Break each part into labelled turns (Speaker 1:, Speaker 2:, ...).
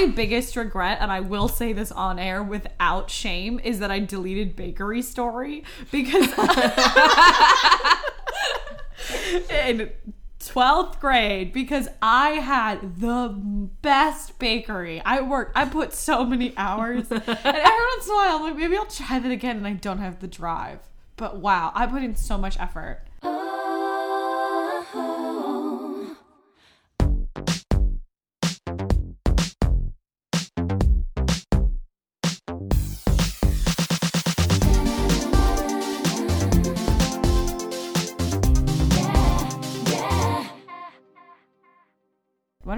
Speaker 1: My biggest regret, and I will say this on air without shame, is that I deleted Bakery Story because in 12th grade because I had the best bakery. I worked, I put so many hours. and every once in a while, I'm like, maybe I'll try that again, and I don't have the drive. But wow, I put in so much effort.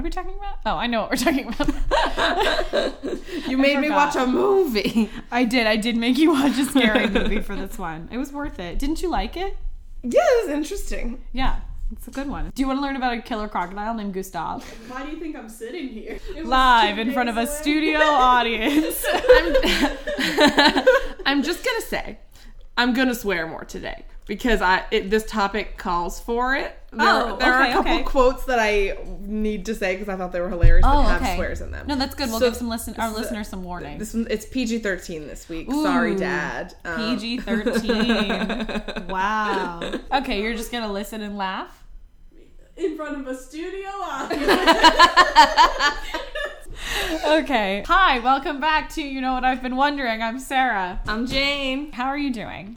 Speaker 1: Are we talking about? Oh, I know what we're talking about.
Speaker 2: You made me watch a movie.
Speaker 1: I did. I did make you watch a scary movie for this one. It was worth it. Didn't you like it?
Speaker 2: Yeah, it was interesting.
Speaker 1: Yeah, it's a good one. Do you want to learn about a killer crocodile named Gustav?
Speaker 3: Why do you think I'm sitting here?
Speaker 1: Live in front of a studio audience.
Speaker 2: I'm, I'm just gonna say, I'm gonna swear more today because I it, this topic calls for it. There,
Speaker 1: Oh,
Speaker 2: there are a couple
Speaker 1: okay.
Speaker 2: quotes that I need to say because I thought they were hilarious, but
Speaker 1: Oh,
Speaker 2: have
Speaker 1: okay.
Speaker 2: swears in them.
Speaker 1: No, that's good. We'll
Speaker 2: So
Speaker 1: give some listen our
Speaker 2: this
Speaker 1: listeners some warning.
Speaker 2: This one, it's PG-13 this week. Sorry, Dad. Um,
Speaker 1: PG thirteen. wow. Okay, you're just gonna listen and laugh.
Speaker 3: in front of a studio audience.
Speaker 1: Okay. Hi, welcome back to You Know What I've Been Wondering. I'm Sarah.
Speaker 2: I'm Jane.
Speaker 1: How are you doing?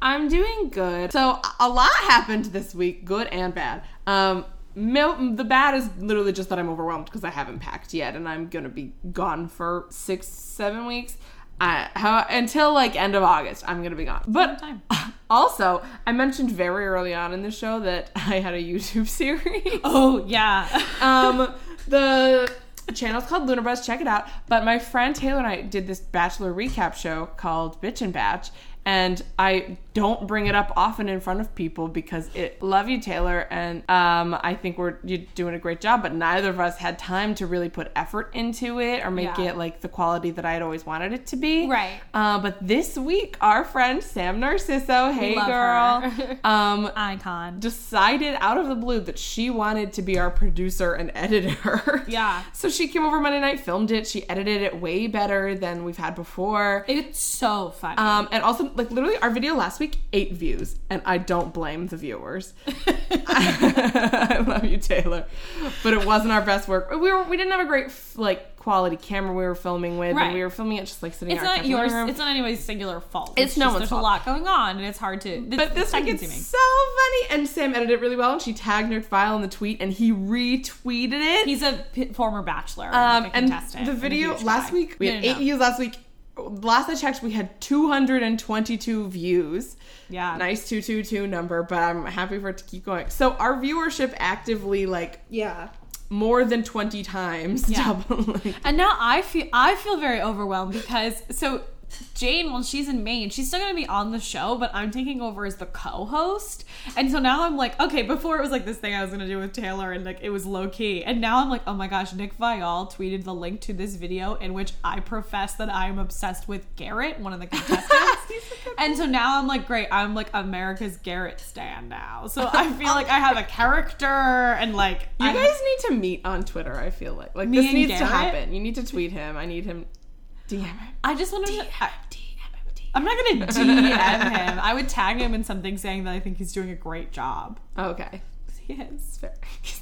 Speaker 2: I'm doing good. So a lot happened this week, good and bad. Um, the bad is literally just that I'm overwhelmed because I haven't packed yet, and I'm gonna be gone for six, seven weeks. I, how, until like end of August, I'm gonna be gone. But also, I mentioned very early on in the show that I had a YouTube series.
Speaker 1: Oh yeah.
Speaker 2: um, the channel's called Lunar Buzz. Check it out. But my friend Taylor and I did this Bachelor recap show called Bitch and Batch. And I don't bring it up often in front of people because it. Love you, Taylor, and um, I think we're you're doing a great job. But neither of us had time to really put effort into it or make
Speaker 1: Yeah.
Speaker 2: it like the quality that I had always wanted it to be.
Speaker 1: Right.
Speaker 2: Uh, but this week, our friend Sam Narciso, hey girl, um,
Speaker 1: Icon.
Speaker 2: decided out of the blue that she wanted to be our producer and editor.
Speaker 1: Yeah.
Speaker 2: So she came over Monday night, filmed it. She edited it way better than we've had before.
Speaker 1: It's so funny.
Speaker 2: Um, and also, like literally, our video last week eight views, and I don't blame the viewers. I love you, Taylor, but it wasn't our best work. We were we didn't have a great like quality camera we were filming with,
Speaker 1: Right.
Speaker 2: and we were filming it just like sitting.
Speaker 1: it's
Speaker 2: in our
Speaker 1: not yours.
Speaker 2: room.
Speaker 1: It's not anybody's singular fault.
Speaker 2: It's no
Speaker 1: just,
Speaker 2: one's
Speaker 1: There's
Speaker 2: fault.
Speaker 1: a lot going on, and it's hard to.
Speaker 2: But this week it's so funny, and Sam edited it really well, and she tagged Nick Viall in the tweet, and he retweeted it.
Speaker 1: He's a p- former bachelor,
Speaker 2: um, and the video last
Speaker 1: guy.
Speaker 2: week we
Speaker 1: No,
Speaker 2: had
Speaker 1: no,
Speaker 2: eight
Speaker 1: no.
Speaker 2: views last week. Last I checked, we had 222 views.
Speaker 1: Yeah.
Speaker 2: Nice 222 number, but I'm happy for it to keep going. So our viewership actively like
Speaker 3: yeah.
Speaker 2: more than 20 times
Speaker 1: Yeah.
Speaker 2: doubling.
Speaker 1: And now I feel I feel very overwhelmed because so Jane, well, she's in Maine, she's still gonna be on the show, but I'm taking over as the co-host. And so now I'm like, okay, before it was like this thing I was gonna do with Taylor and like it was low key. And now I'm like, oh my gosh, Nick Viall tweeted the link to this video in which I profess that I am obsessed with Garrett, one of the contestants. and so now I'm like, great, I'm like America's Garrett stan now. So I feel like I have a character and like
Speaker 2: You
Speaker 1: I-
Speaker 2: guys need to meet on Twitter, I feel like. Like this needs to happen. You need to tweet him. I need him DM him.
Speaker 1: I just want to. I,
Speaker 2: DM him. DM
Speaker 1: I'm not gonna DM him. I would tag him in something saying that I think he's doing a great job.
Speaker 2: Oh, okay.
Speaker 1: He is.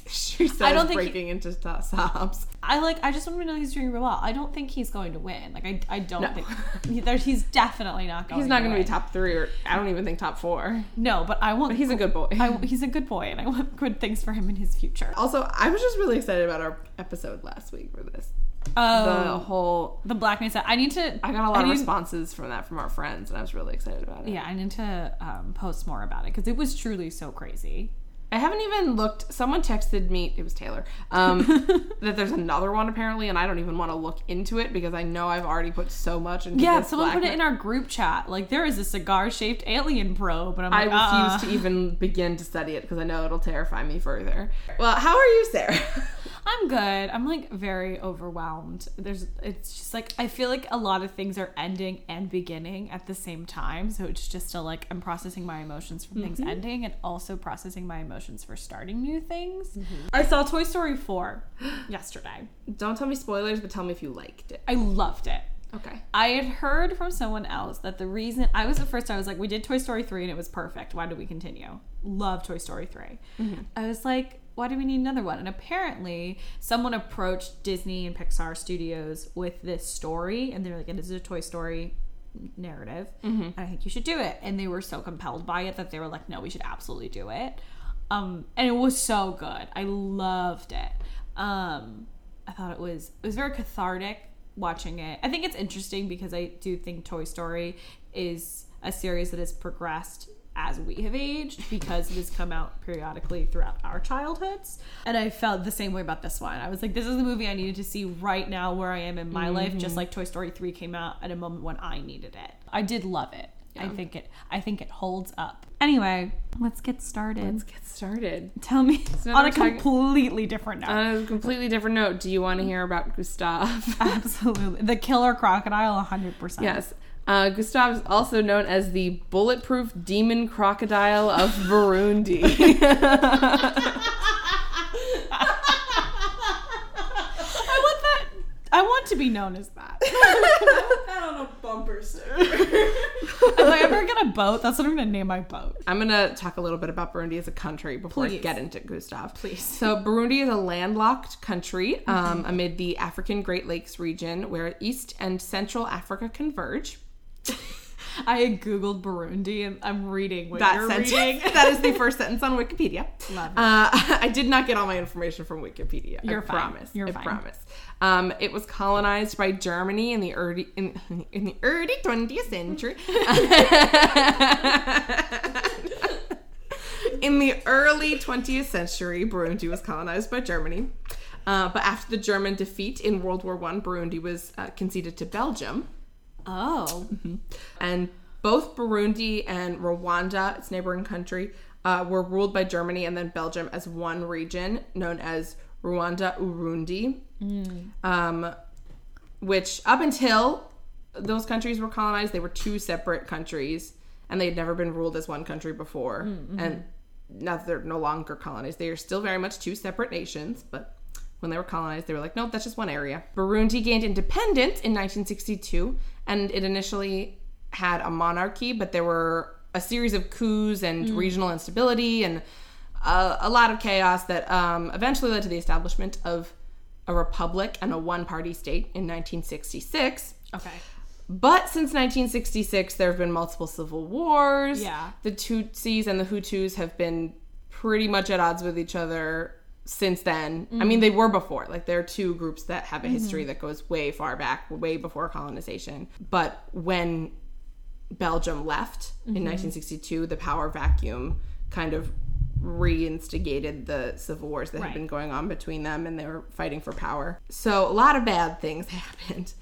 Speaker 2: She says
Speaker 1: I don't think he-
Speaker 2: breaking into to- sobs.
Speaker 1: I like. I just want to know he's doing real well. I don't think he's going to win. Like I. I don't
Speaker 2: No.
Speaker 1: think he, there, he's definitely not going.
Speaker 2: He's not going to be top three, or I don't even think top four.
Speaker 1: No, but I want.
Speaker 2: But he's a good boy.
Speaker 1: I, he's a good boy, and I want good things for him in his future.
Speaker 2: also, I was just really excited about our episode last week for this. Oh the
Speaker 1: Oh,
Speaker 2: whole.
Speaker 1: the Black Mesa. I need to.
Speaker 2: I got a lot of
Speaker 1: need-
Speaker 2: responses from that from our friends, and I was really excited about it.
Speaker 1: Yeah, I need to um, post more about it because it was truly so crazy.
Speaker 2: I haven't even looked. Someone texted me. It was Taylor. Um, that there's another one apparently, and I don't even want to look into it because I know I've already put so much into.
Speaker 1: Yeah,
Speaker 2: this
Speaker 1: someone
Speaker 2: Black
Speaker 1: put it in our group chat. Like there is a cigar-shaped alien probe, and I'm
Speaker 2: I
Speaker 1: like, uh-uh.
Speaker 2: refuse to even begin to study it because I know it'll terrify me further. Well, how are you, Sarah?
Speaker 1: I'm good. I'm like very overwhelmed. There's it's just like I feel like a lot of things are ending and beginning at the same time. So it's just a like I'm processing my emotions from things mm-hmm. ending and also processing my emotions for starting new things. Mm-hmm. I saw Toy Story 4 yesterday.
Speaker 2: Don't tell me spoilers, but tell me if you liked it.
Speaker 1: I loved it.
Speaker 2: Okay.
Speaker 1: I had heard from someone else that the reason I was at first I was like, we did Toy Story 3 and it was perfect. Why do we continue? Love Toy Story 3. Mm-hmm. I was like, why do we need another one? And apparently, someone approached Disney and Pixar Studios with this story, and they're like, "It is a Toy Story narrative, and I think you should do it." And they were so compelled by it that they were like, "No, we should absolutely do it." Um, and it was so good. I loved it. Um, I thought it was it was very cathartic watching it. I think it's interesting because I do think Toy Story is a series that has progressed as we have aged because it has come out periodically throughout our childhoods. And I felt the same way about this one. I was like, this is the movie I needed to see right now where I am in my life, just mm-hmm. like Toy Story 3 came out at a moment when I needed it. I did love it. I think it I think it holds up. Anyway, let's get started.
Speaker 2: Let's get started.
Speaker 1: Tell me
Speaker 2: now
Speaker 1: on a
Speaker 2: talking-
Speaker 1: completely different note.
Speaker 2: On a completely different note, do you want to hear about Gustav?
Speaker 1: Absolutely. The killer crocodile 100%.
Speaker 2: yes. Uh, Gustav is also known as the bulletproof demon crocodile of Burundi.
Speaker 1: I want that. I want to be known as that.
Speaker 3: That on a bumper sticker.
Speaker 1: if I ever get a boat, that's what I'm going to name my boat.
Speaker 2: I'm gonna talk a little bit about Burundi as a country before I get into Gustav.
Speaker 1: Please.
Speaker 2: So Burundi is a landlocked country um, amid the African Great Lakes region, where East and Central Africa converge.
Speaker 1: I had Googled Burundi and I'm reading what
Speaker 2: That
Speaker 1: you're
Speaker 2: sentence.
Speaker 1: reading.
Speaker 2: that is the first sentence on Wikipedia.
Speaker 1: Love it.
Speaker 2: Uh, I did not get all my information from Wikipedia.
Speaker 1: You're
Speaker 2: I
Speaker 1: fine.
Speaker 2: promise.
Speaker 1: You're
Speaker 2: I
Speaker 1: fine.
Speaker 2: promise. Um, it was colonized by Germany in the early in, in the early 20th century. in the early 20th century, Burundi was colonized by Germany. Uh, but after the German defeat in World War One, Burundi was uh, conceded to Belgium.
Speaker 1: Oh.
Speaker 2: And both Burundi and Rwanda, its neighboring country, uh, were ruled by Germany and then Belgium as one region known as Ruanda Urundi. Um, which, up until those countries were colonized, they were two separate countries and they had never been ruled as one country before. And now that they're no longer colonized, they are still very much two separate nations, but when they were colonized, they were like, no, that's just one area. Burundi gained independence in 1962, and it initially had a monarchy, but there were a series of coups and regional instability and a, a lot of chaos that um, eventually led to the establishment of a republic and a one party state in 1966.
Speaker 1: Okay.
Speaker 2: But since 1966, there have been multiple civil wars.
Speaker 1: Yeah.
Speaker 2: The Tutsis and the Hutus have been pretty much at odds with each other since then. I mean, mm-hmm. they were before. Like, there are two groups that have a history mm-hmm. that goes way far back, way before colonization. But when Belgium left in mm-hmm. 1962, the power vacuum kind of reinstigated the civil wars that
Speaker 1: Right.
Speaker 2: had been going on between them and they were fighting for power. So a lot of bad things happened.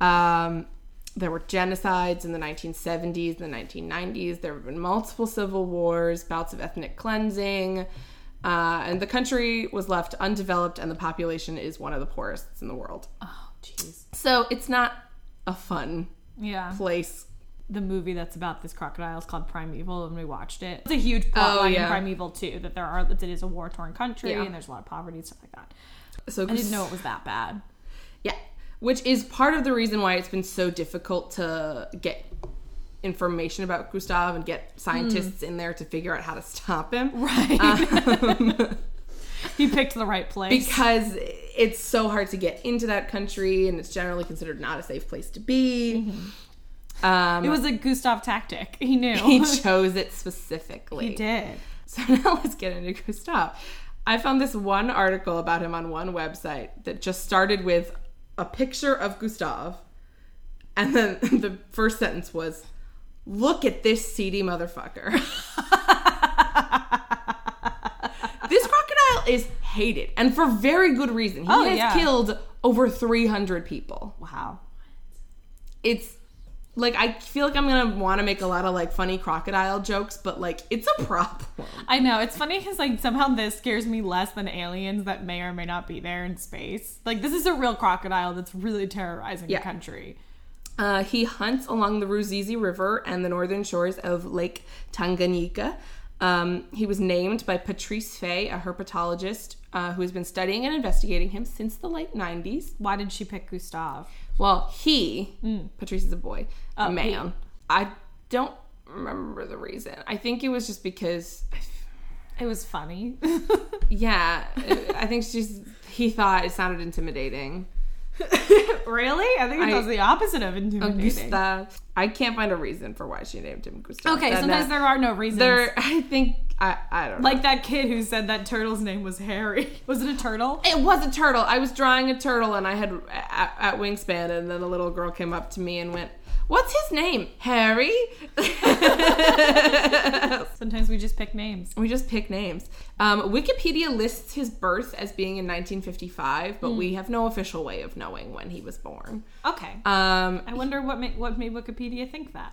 Speaker 2: Um, there were genocides in the 1970s, the 1990s. There have been multiple civil wars, bouts of ethnic cleansing, uh, and the country was left undeveloped, and the population is one of the poorest in the world.
Speaker 1: Oh, jeez.
Speaker 2: So it's not a fun
Speaker 1: Yeah.
Speaker 2: place.
Speaker 1: The movie that's about this crocodile is called Primeval, and we watched it. It's a huge plot
Speaker 2: Oh,
Speaker 1: line
Speaker 2: yeah.
Speaker 1: in Primeval too. That there are that it is a war torn country
Speaker 2: Yeah.
Speaker 1: and there's a lot of poverty and stuff like that.
Speaker 2: So
Speaker 1: I didn't know it was that bad.
Speaker 2: Yeah, which is part of the reason why it's been so difficult to get information about Gustav and get scientists in there to figure out how to stop him.
Speaker 1: Right. he picked the right place.
Speaker 2: Because it's so hard to get into that country and it's generally considered not a safe place to be. Um,
Speaker 1: it was a Gustav tactic. He knew.
Speaker 2: he chose it specifically.
Speaker 1: he did.
Speaker 2: So now let's get into Gustav. I found this one article about him on one website that just started with a picture of Gustav. And then the first sentence was, Look at this seedy motherfucker. this crocodile is hated, and for very good reason. He
Speaker 1: Oh,
Speaker 2: has
Speaker 1: yeah.
Speaker 2: killed over 300 people.
Speaker 1: Wow.
Speaker 2: It's like I feel like I'm gonna want to make a lot of like funny crocodile jokes, but like it's a problem.
Speaker 1: I know it's funny because like somehow this scares me less than aliens that may or may not be there in space. Like this is a real crocodile that's really terrorizing
Speaker 2: Yeah.
Speaker 1: the country.
Speaker 2: Uh, he hunts along the Ruzizi River and the northern shores of Lake Tanganyika. Um, he was named by Patrice Faye, a herpetologist uh, who has been studying and investigating him since the late 90s.
Speaker 1: Why did she pick Gustav?
Speaker 2: Well, he, Patrice is a boy, a
Speaker 1: Oh, he.
Speaker 2: man. I don't remember the reason. I think it was just because,
Speaker 1: It was funny.
Speaker 2: yeah, I think she's. He thought it sounded intimidating.
Speaker 1: really? I think it was the opposite of intimidating.
Speaker 2: Gustav. I can't find a reason for why she named him Gustav.
Speaker 1: Okay,
Speaker 2: That- uh,
Speaker 1: sometimes
Speaker 2: that-
Speaker 1: there are no reasons.
Speaker 2: there. I think I. I don't know.
Speaker 1: like that kid who said that turtle's name was Harry. Was it a turtle?
Speaker 2: It was a turtle. I was drawing a turtle and I had at, at wingspan, and then a little girl came up to me and went, "What's his name? Harry?"
Speaker 1: Sometimes we just pick names.
Speaker 2: we just pick names. Um, Wikipedia lists his birth as being in 1955, but we have no official way of knowing when he was born.
Speaker 1: Okay.
Speaker 2: Um,
Speaker 1: I wonder what made, what made Wikipedia think that.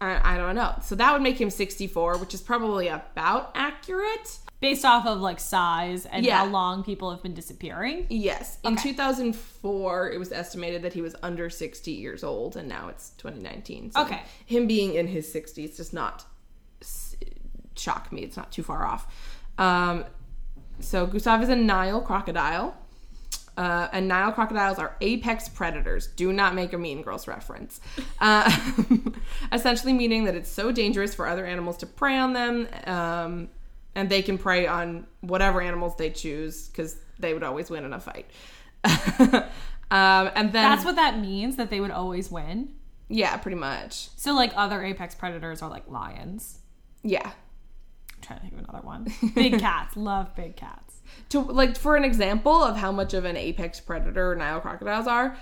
Speaker 2: I, I don't know. So that would make him 64, which is probably about accurate.
Speaker 1: Based off of like size and
Speaker 2: Yeah.
Speaker 1: how long people have been disappearing.
Speaker 2: Yes. In
Speaker 1: Okay.
Speaker 2: 2004, it was estimated that he was under 60 years old, and now it's 2019. So
Speaker 1: Okay.
Speaker 2: Him being in his 60s does not s- shock me. It's not too far off. Um, so Gustav is a Nile crocodile. Uh, and Nile crocodiles are apex predators. Do not make a Mean Girls reference. Uh, essentially, meaning that it's so dangerous for other animals to prey on them, um, and they can prey on whatever animals they choose because they would always win in a fight. um, and then
Speaker 1: That's what that means that they would always win.
Speaker 2: yeah, pretty much.
Speaker 1: So like other apex predators are like lions.
Speaker 2: Yeah,
Speaker 1: trying to think of another one. Big cats. Love big cats.
Speaker 2: to like for an example of how much of an apex predator Nile crocodiles are.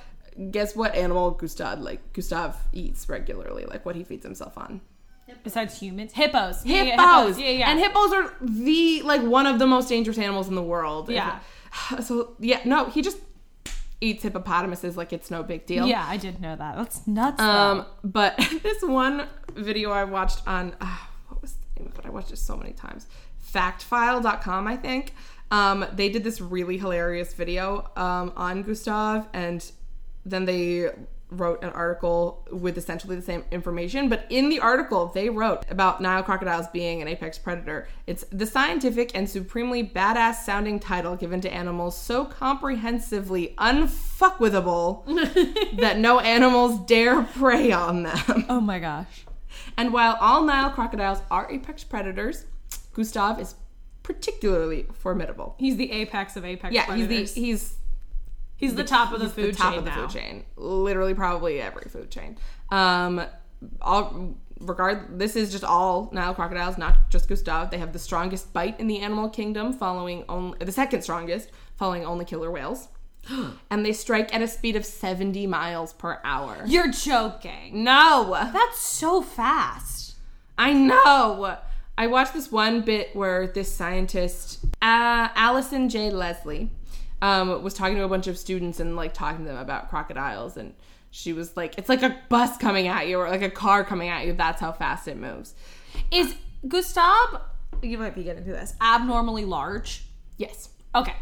Speaker 2: Guess what animal Gustav like Gustav eats regularly? Like what he feeds himself on.
Speaker 1: Besides humans, hippos.
Speaker 2: Hippos.
Speaker 1: yeah, hippos. Yeah, yeah.
Speaker 2: And hippos are the like one of the most dangerous animals in the world.
Speaker 1: Yeah.
Speaker 2: So yeah, no, he just eats hippopotamuses like it's no big deal.
Speaker 1: yeah, I did know that. That's nuts.
Speaker 2: Um,
Speaker 1: though.
Speaker 2: but this one video I watched on uh, what was the name of it? I watched it so many times. Factfile.com, I think. Um, they did this really hilarious video um, on Gustav, and then they wrote an article with essentially the same information. But in the article, they wrote about Nile crocodiles being an apex predator. It's the scientific and supremely badass sounding title given to animals so comprehensively unfuckwithable that no animals dare prey on them.
Speaker 1: oh my gosh.
Speaker 2: And while all Nile crocodiles are apex predators, Gustav is particularly formidable.
Speaker 1: He's the apex of apex
Speaker 2: Yeah,
Speaker 1: predators.
Speaker 2: he's the he's
Speaker 1: He's the top of the food
Speaker 2: top
Speaker 1: chain
Speaker 2: of the
Speaker 1: now.
Speaker 2: food chain. Literally, probably every food chain. Um, all regard. This is just all Nile crocodiles, not just Gustav. They have the strongest bite in the animal kingdom, following only the second strongest, following only killer whales. and they strike at a speed of 70 miles per hour.
Speaker 1: You're joking.
Speaker 2: No,
Speaker 1: That's so fast.
Speaker 2: I know. I watched this one bit where this scientist, uh, Allison J. Leslie, um, was talking to a bunch of students and like talking to them about crocodiles, and she was like, "It's like a bus coming at you, or like a car coming at you. That's how fast it moves."
Speaker 1: Is Gustav, you might be getting to this, abnormally large?
Speaker 2: Yes,
Speaker 1: Okay.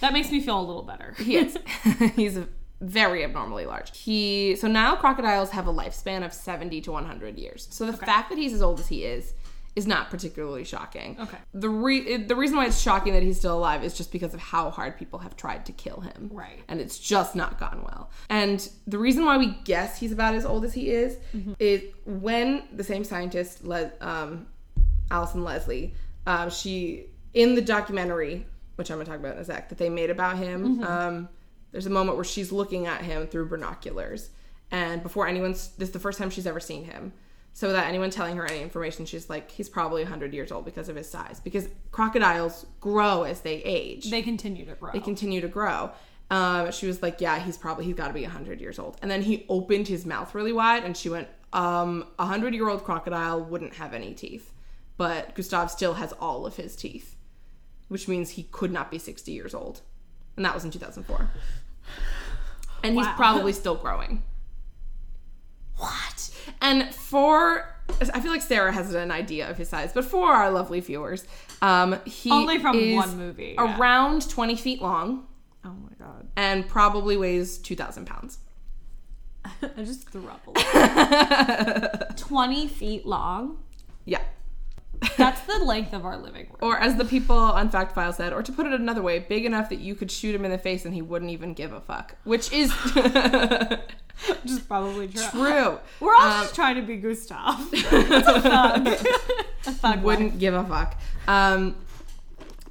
Speaker 1: That makes me feel a little better.
Speaker 2: he. He's very abnormally large. He so now crocodiles have a lifespan of seventy to one hundred years. So the fact that he's as old as he is is not particularly shocking.
Speaker 1: Okay.
Speaker 2: The re- the reason why it's shocking that he's still alive is just because of how hard people have tried to kill him.
Speaker 1: Right.
Speaker 2: And it's just not gone well. And the reason why we guess he's about as old as he is is when the same scientist, Le- um, Allison Leslie, um, she in the documentary, which I'm gonna talk about in a sec, that they made about him. Um, there's a moment where she's looking at him through binoculars, and before anyone's this is the first time she's ever seen him. So without anyone telling her any information, she's like, he's probably 100 years old because of his size. Because crocodiles grow as they age
Speaker 1: They continue to grow.
Speaker 2: they continue to grow. Um, she was like, "Yeah, he's probably he's got to be hundred years old." And then he opened his mouth really wide, and she went, "Um, a hundred year old crocodile wouldn't have any teeth, but Gustav still has all of his teeth, which means he could not be sixty years old." And that was in two thousand four. And he's probably still growing.
Speaker 1: what?
Speaker 2: And for I feel like Sarah has an idea of his size, but for our lovely viewers, um, he
Speaker 1: Only from
Speaker 2: is
Speaker 1: one movie, yeah.
Speaker 2: around twenty feet long
Speaker 1: Oh my god.
Speaker 2: and probably weighs two thousand pounds.
Speaker 1: I just threw up a little. 20 feet long.
Speaker 2: Yeah.
Speaker 1: That's the length of our living room.
Speaker 2: Or as the people on Fact File said, or to put it another way, big enough that you could shoot him in the face and he wouldn't even give a fuck. Which is
Speaker 1: Which is probably true.
Speaker 2: true.
Speaker 1: We're all
Speaker 2: Um,
Speaker 1: just trying to be Gustav. A thug.
Speaker 2: wouldn't give a fuck. Um,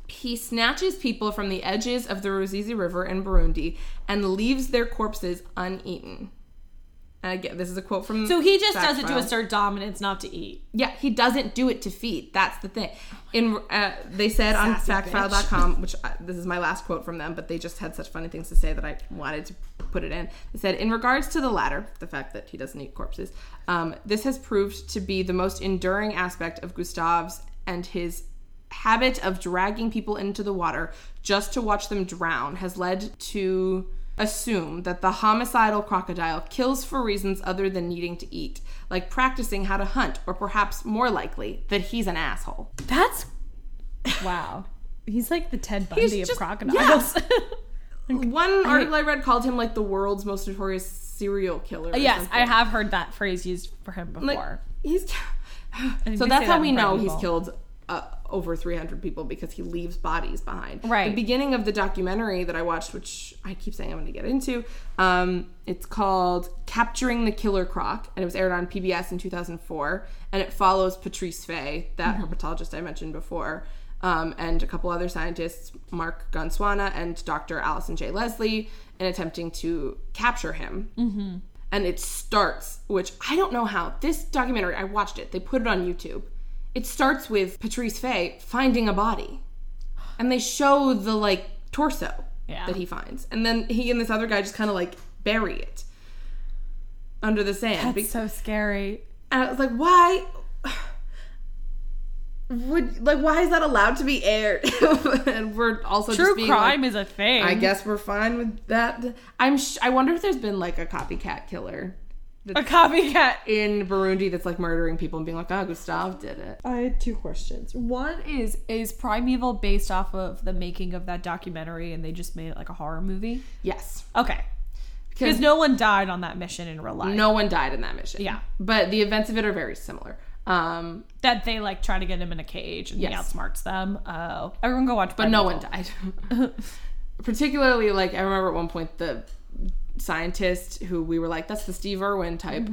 Speaker 2: he snatches people from the edges of the Ruzizi River in Burundi and leaves their corpses uneaten. And again, this is a quote from.
Speaker 1: So he just does it to assert dominance, not to eat.
Speaker 2: Yeah, he doesn't do it to feed. That's the thing. In uh, they said on factfile.com, which uh, this is my last quote from them, but they just had such funny things to say that I wanted to put it in. They said, in regards to the latter, the fact that he doesn't eat corpses, um, this has proved to be the most enduring aspect of Gustav's and his habit of dragging people into the water just to watch them drown has led to assume that the homicidal crocodile kills for reasons other than needing to eat, like practicing how to hunt, or perhaps more likely, that he's an asshole.
Speaker 1: That's wow. He's like the Ted
Speaker 2: He's
Speaker 1: Bundy of
Speaker 2: just-
Speaker 1: crocodiles.
Speaker 2: One article I read called him like the world's most notorious serial killer.
Speaker 1: yes,
Speaker 2: something.
Speaker 1: I have heard that phrase used for him before.
Speaker 2: Like, he's so that's how
Speaker 1: that
Speaker 2: we
Speaker 1: in
Speaker 2: know he's killed uh, over 300 people because he leaves bodies behind.
Speaker 1: Right.
Speaker 2: The beginning of the documentary that I watched, which I keep saying I'm going to get into, um, it's called "Capturing the Killer Croc," and it was aired on PBS in 2004, and it follows Patrice Faye, that herpetologist I mentioned before. Um, and a couple other scientists, Mark Gunswana and Dr. Allison J. Leslie, in attempting to capture him and it starts, which I don't know how. This documentary, I watched it. They put it on YouTube. It starts with Patrice Faye finding a body, and they show the like torso
Speaker 1: Yeah.
Speaker 2: that he finds, and then he and this other guy just kind of like bury it under the sand. Be-
Speaker 1: That's so scary.
Speaker 2: and I was like, why? Would like why is that allowed to be aired? and we're also
Speaker 1: True
Speaker 2: just being like,
Speaker 1: crime is a thing.
Speaker 2: I guess we're fine with that. I'm. Sh- I wonder if there's been like a copycat killer
Speaker 1: a copycat.
Speaker 2: in Burundi that's like murdering people and being like, "Oh, Gustav did it."
Speaker 3: I had two questions.
Speaker 1: One is is Primeval based off of the making of that documentary, and they just made it like a horror movie?
Speaker 2: Yes,
Speaker 1: Okay, because no one died on that mission in real life.
Speaker 2: no one died in that mission.
Speaker 1: Yeah.
Speaker 2: but the events of it are very similar. Um,
Speaker 1: that they like try to get him in a cage and he
Speaker 2: Yes.
Speaker 1: outsmarts them. Oh, everyone go watch.
Speaker 2: but no one died. Particularly, like I remember at one point the scientist who we were like, "That's the Steve Irwin type."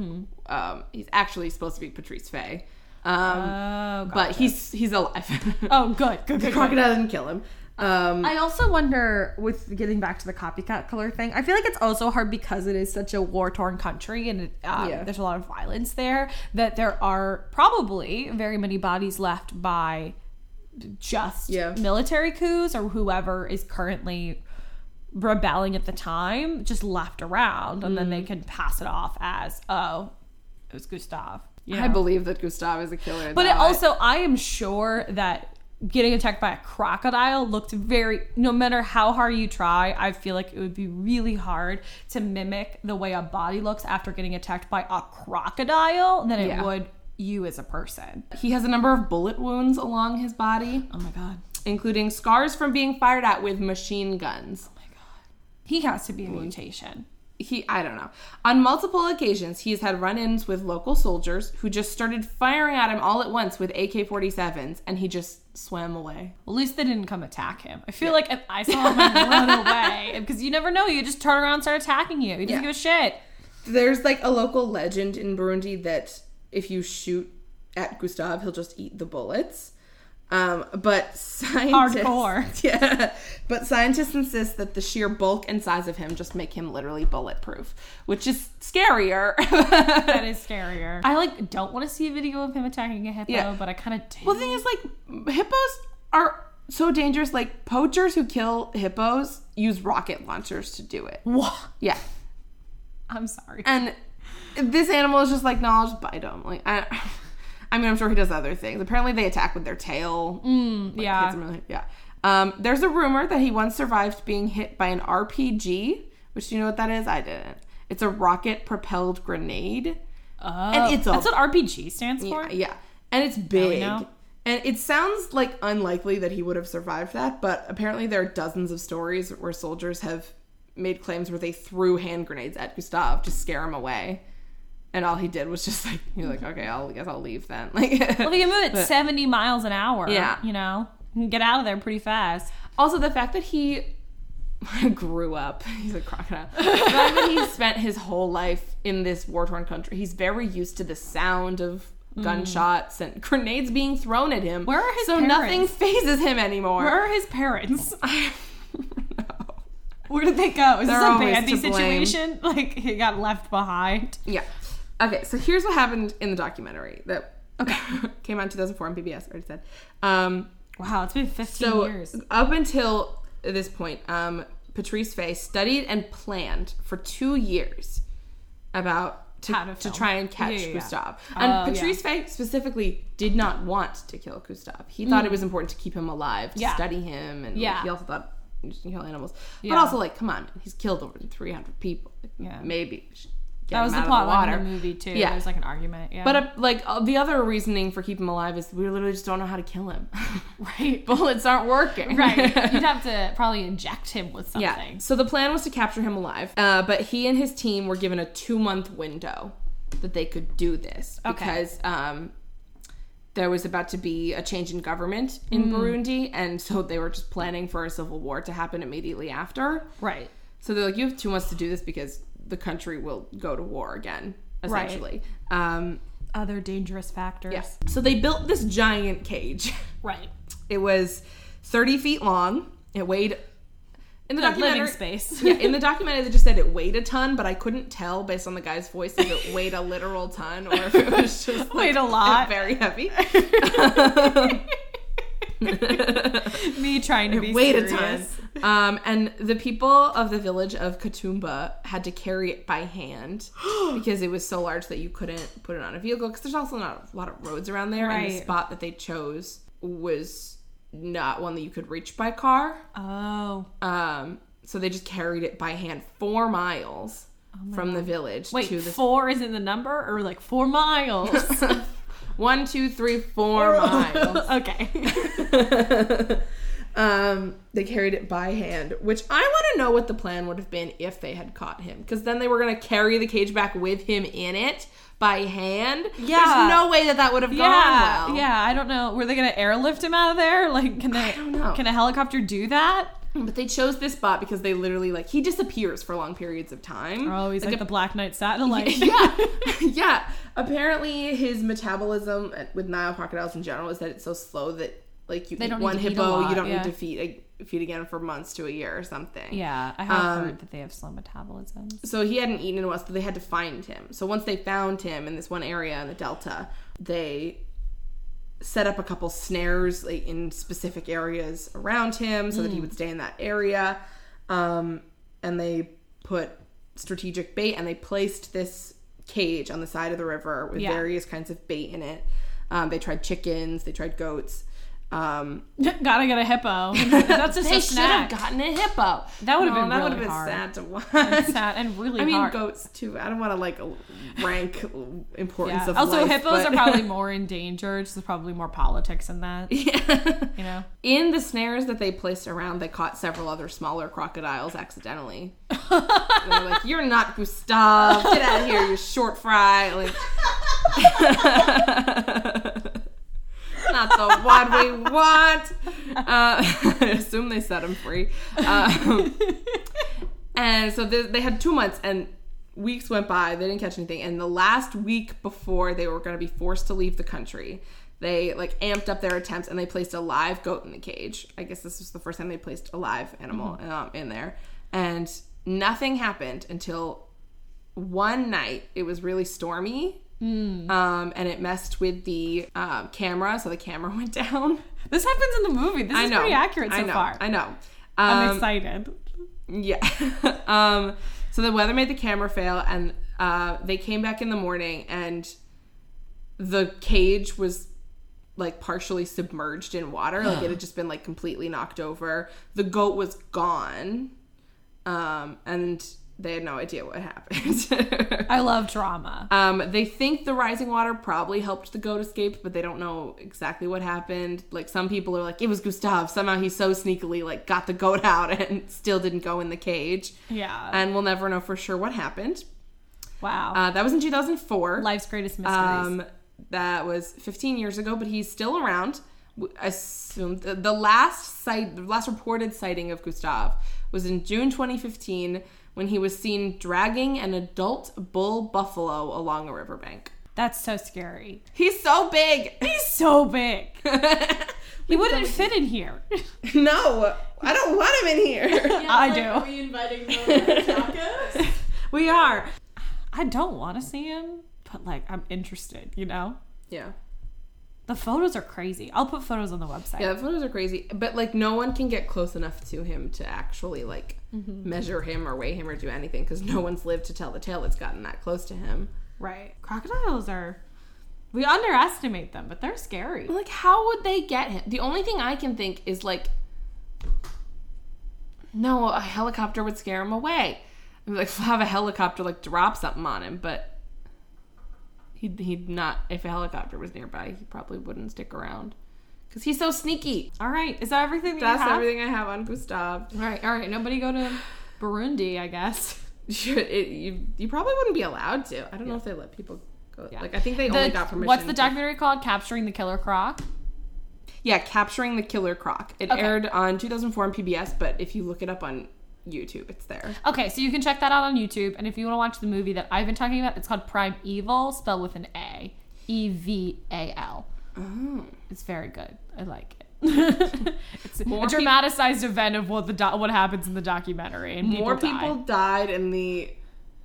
Speaker 2: Um, he's actually supposed to be Patrice Faye. Um,
Speaker 1: Oh,
Speaker 2: but he's he's alive.
Speaker 1: oh, good, good,
Speaker 2: the
Speaker 1: good. good.
Speaker 2: crocodile didn't kill him. Um,
Speaker 1: I also wonder, with getting back to the copycat killer thing, I feel like it's also hard because it is such a war torn country and it, um,
Speaker 2: Yeah.
Speaker 1: there's a lot of violence there that there are probably very many bodies left by just
Speaker 2: Yeah.
Speaker 1: military coups or whoever is currently rebelling at the time just left around and then they
Speaker 2: Mm.
Speaker 1: can pass it off as, oh, it was Gustav. you
Speaker 2: I believe that Gustav is a killer.
Speaker 1: But it also, I am sure that getting attacked by a crocodile looked very. No matter how hard you try, I feel like it would be really hard to mimic the way a body looks after getting attacked by a crocodile than it
Speaker 2: Yeah.
Speaker 1: would you as a person.
Speaker 2: he has a number of bullet wounds along his body,
Speaker 1: Oh my god.
Speaker 2: including scars from being fired at with machine guns.
Speaker 1: He has to be a mutation.
Speaker 2: He, I don't know. On multiple occasions, he's had run ins with local soldiers who just started firing at him all at once with AK 47s, and he just swam away.
Speaker 1: At least they didn't come attack him. I feel like if I saw him run away because you never know. You just turn around and start attacking you. He doesn't
Speaker 2: Yeah.
Speaker 1: give a shit.
Speaker 2: There's like a local legend in Burundi that if you shoot at Gustav, he'll just eat the bullets. Um, but scientists,
Speaker 1: Hardcore.
Speaker 2: yeah. But scientists insist that the sheer bulk and size of him just make him literally bulletproof, which is scarier.
Speaker 1: That is scarier. I like don't want to see a video of him attacking a hippo,
Speaker 2: Yeah.
Speaker 1: but I kind of do.
Speaker 2: well, the thing is, like, hippos are so dangerous. Like, poachers who kill hippos use rocket launchers to do it.
Speaker 1: What?
Speaker 2: Yeah.
Speaker 1: I'm sorry.
Speaker 2: And this animal is just like, no, I'll just bite him. Like, I, I mean, I'm sure he does other things. Apparently, they attack with their tail. Like,
Speaker 1: yeah.
Speaker 2: really- yeah. Um, there's a rumor that he once survived being hit by an RPG, which do you know what that is? I didn't. It's a rocket propelled grenade.
Speaker 1: Oh,
Speaker 2: And it's a-
Speaker 1: that's what RPG stands for.
Speaker 2: Yeah, yeah. And it's big.
Speaker 1: know.
Speaker 2: And it sounds like unlikely that he would have survived that, but apparently there are dozens of stories where soldiers have made claims where they threw hand grenades at Gustav to scare him away. And all he did was just like, you're like, okay, I'll I guess I'll leave then. Like,
Speaker 1: Well, they can move at 70 miles an hour.
Speaker 2: Yeah.
Speaker 1: You know, get out of there pretty fast.
Speaker 2: Also, the fact that he grew up, he's a crocodile. the fact that he spent his whole life in this war torn country, he's very used to the sound of gunshots and grenades being thrown at him.
Speaker 1: Mm. Where are his
Speaker 2: so
Speaker 1: parents?
Speaker 2: nothing phases him anymore.
Speaker 1: Where are his parents? Where did they go? Is
Speaker 2: They're
Speaker 1: this a bandy situation? Like he got left behind?
Speaker 2: Yeah. Okay, so here's what happened in the documentary that okay came out in 2004 on PBS. I already said. Um,
Speaker 1: Wow, it's been 15
Speaker 2: so
Speaker 1: years.
Speaker 2: up until this point, um, Patrice Faye studied and planned for two years about to,
Speaker 1: to
Speaker 2: try and catch
Speaker 1: Yeah, yeah, yeah.
Speaker 2: Gustav. And
Speaker 1: Oh,
Speaker 2: Patrice Faye specifically did not want to kill Gustav. He thought it was important to keep him alive, to
Speaker 1: Mm. Yeah.
Speaker 2: study him, and
Speaker 1: Yeah.
Speaker 2: he also thought you should kill animals. But also, like, come on, he's killed over 300 people.
Speaker 1: Yeah.
Speaker 2: Maybe we should
Speaker 1: That was the plot
Speaker 2: of the
Speaker 1: line of the movie too.
Speaker 2: Yeah.
Speaker 1: There's like an argument. Yeah.
Speaker 2: But uh, like uh, the other reasoning for keeping him alive is we literally just don't know how to kill him.
Speaker 1: right.
Speaker 2: Bullets aren't working.
Speaker 1: right. You'd have to probably inject him with something.
Speaker 2: Yeah. So the plan was to capture him alive, uh, but he and his team were given a two month window that they could do this
Speaker 1: Okay.
Speaker 2: because um, there was about to be a change in government in
Speaker 1: Mm.
Speaker 2: Burundi, and so they were just planning for a civil war to happen immediately after.
Speaker 1: Right.
Speaker 2: So they're like, you have two months to do this because the country will go to war again,
Speaker 1: Right.
Speaker 2: essentially. Um,
Speaker 1: Other dangerous factors.
Speaker 2: yes. So they built this giant cage.
Speaker 1: Right.
Speaker 2: It was 30 feet long. It weighed in the
Speaker 1: Good
Speaker 2: documentary.
Speaker 1: living space.
Speaker 2: yeah, in the documentary they just said it weighed a ton, but I couldn't tell based on the guy's voice if it weighed a literal ton or if it was just like,
Speaker 1: Weighed a lot.
Speaker 2: very heavy.
Speaker 1: Me trying to be
Speaker 2: a
Speaker 1: serious.
Speaker 2: ton. Um, and the people of the village of Katoomba had to carry it by hand because it was so large that you couldn't put it on a vehicle. Because there's also not a lot of roads around there, and the spot that they chose was not one that you could reach by car.
Speaker 1: Oh.
Speaker 2: Um, so they just carried it by hand four miles from the village
Speaker 1: Wait,
Speaker 2: to the
Speaker 1: four is in the number or like four miles?
Speaker 2: one, two, three, four miles.
Speaker 1: okay.
Speaker 2: um, they carried it by hand, which I want to know what the plan would have been if they had caught him, because then they were gonna carry the cage back with him in it by hand.
Speaker 1: Yeah.
Speaker 2: there's no way that that would have
Speaker 1: Yeah,
Speaker 2: gone well.
Speaker 1: yeah. I don't know. Were they gonna airlift him out of there? Like, can they?
Speaker 2: I don't know.
Speaker 1: Can a helicopter do that?
Speaker 2: But they chose this spot because they literally like he disappears for long periods of time.
Speaker 1: Oh, he's like,
Speaker 2: a-
Speaker 1: the Black Knight satellite.
Speaker 2: yeah, yeah. Apparently, his metabolism with Nile crocodiles in general is that it's so slow that like you
Speaker 1: They
Speaker 2: eat one
Speaker 1: to eat
Speaker 2: hippo,
Speaker 1: lot,
Speaker 2: you don't
Speaker 1: yeah.
Speaker 2: need to feed feed again for months to a year or something.
Speaker 1: Yeah, I have
Speaker 2: Um,
Speaker 1: heard that they have slow metabolisms.
Speaker 2: So he hadn't eaten in a while, so they had to find him. So once they found him in this one area in the delta, they set up a couple snares like in specific areas around him so that
Speaker 1: Mm.
Speaker 2: he would stay in that area. Um, and they put strategic bait and they placed this cage on the side of the river with
Speaker 1: Yeah.
Speaker 2: various kinds of bait in it. Um, they tried chickens, they tried goats. Um,
Speaker 1: Gotta get a hippo. That's just
Speaker 2: they
Speaker 1: a
Speaker 2: should have gotten a hippo.
Speaker 1: That would've
Speaker 2: No,
Speaker 1: been
Speaker 2: that
Speaker 1: really
Speaker 2: would've been
Speaker 1: hard.
Speaker 2: sad to watch.
Speaker 1: It's sad and really
Speaker 2: I mean,
Speaker 1: hard.
Speaker 2: goats too. I don't want to like rank importance
Speaker 1: Yeah.
Speaker 2: of
Speaker 1: Also,
Speaker 2: life,
Speaker 1: hippos
Speaker 2: but-
Speaker 1: are probably more endangered. So there's probably more politics in that.
Speaker 2: yeah.
Speaker 1: You know.
Speaker 2: In the snares that they placed around, they caught several other smaller crocodiles accidentally. They're like, "You're not Gustav. Get out of here, you short fry." Like, not the one we want. Uh, I assume they set him free. Um, and so they, they had two months, and weeks went by. They didn't catch anything. And the last week before they were going to be forced to leave the country, they like amped up their attempts and they placed a live goat in the cage. I guess this was the first time they placed a live animal um, in there, and nothing happened until one night. It was really stormy. Um, and it messed with the um, camera, so the camera went down.
Speaker 1: This happens in the movie. This
Speaker 2: I
Speaker 1: is
Speaker 2: know.
Speaker 1: pretty accurate so
Speaker 2: I know.
Speaker 1: far.
Speaker 2: I know.
Speaker 1: I'm
Speaker 2: Um,
Speaker 1: excited.
Speaker 2: yeah. um, so the weather made the camera fail, and uh, they came back in the morning, and the cage was like partially submerged in water. Like it had just been like completely knocked over. The goat was gone, um, and they had no idea what happened.
Speaker 1: I love drama.
Speaker 2: um, they think the rising water probably helped the goat escape, but they don't know exactly what happened. Like some people are like, it was Gustav. Somehow he so sneakily like got the goat out and still didn't go in the cage.
Speaker 1: Yeah.
Speaker 2: And we'll never know for sure what happened.
Speaker 1: wow.
Speaker 2: Uh, that was in 2004.
Speaker 1: Life's greatest mysteries.
Speaker 2: Um, that was 15 years ago, but he's still around. Assumed the the last sight, the last reported sighting of Gustav was in June 2015 when he was seen dragging an adult bull buffalo along a riverbank.
Speaker 1: That's so scary.
Speaker 2: He's so big.
Speaker 1: He's so big. He wouldn't fit in here.
Speaker 2: no, I don't want him in here.
Speaker 1: I
Speaker 3: like,
Speaker 1: do.
Speaker 3: Are we inviting them to tacos?
Speaker 1: We are. I don't want to see him, but like I'm interested, you know?
Speaker 2: yeah.
Speaker 1: The photos are crazy. I'll put photos on the website.
Speaker 2: Yeah, the photos are crazy, but like no one can get close enough to him to actually like Mm-hmm. measure him or weigh him or do anything because no one's lived to tell the tale that's gotten that close to him.
Speaker 1: Right. Crocodiles are we underestimate them, but they're scary.
Speaker 2: Like, how would they get him? The only thing I can think is like, no, a helicopter would scare him away. I mean, like, have a helicopter like drop something on him, but he'd he'd not. If a helicopter was nearby, he probably wouldn't stick around because he's so sneaky.
Speaker 1: All right. Is that everything that
Speaker 2: That's
Speaker 1: you have?
Speaker 2: That's everything I have on Gustav.
Speaker 1: All right. All right. Nobody go to Burundi, I guess.
Speaker 2: Should it, you you probably wouldn't be allowed to. I don't know if they let people go.
Speaker 1: Yeah.
Speaker 2: Like I think they
Speaker 1: The-
Speaker 2: only got permission.
Speaker 1: what's the
Speaker 2: to-
Speaker 1: documentary called? Capturing the Killer Croc.
Speaker 2: Yeah, capturing the killer croc. It
Speaker 1: Okay.
Speaker 2: aired on 2004 on PBS, but if you look it up on YouTube, it's there.
Speaker 1: Okay, so you can check that out on YouTube. And if you want to watch the movie that I've been talking about, it's called Prime Evil, spelled with an A. E V A L.
Speaker 2: Oh.
Speaker 1: It's very good. I like it. it's
Speaker 2: More
Speaker 1: a dramatized event of what the do- what happens in the documentary, and
Speaker 2: More
Speaker 1: people, die.
Speaker 2: people died in the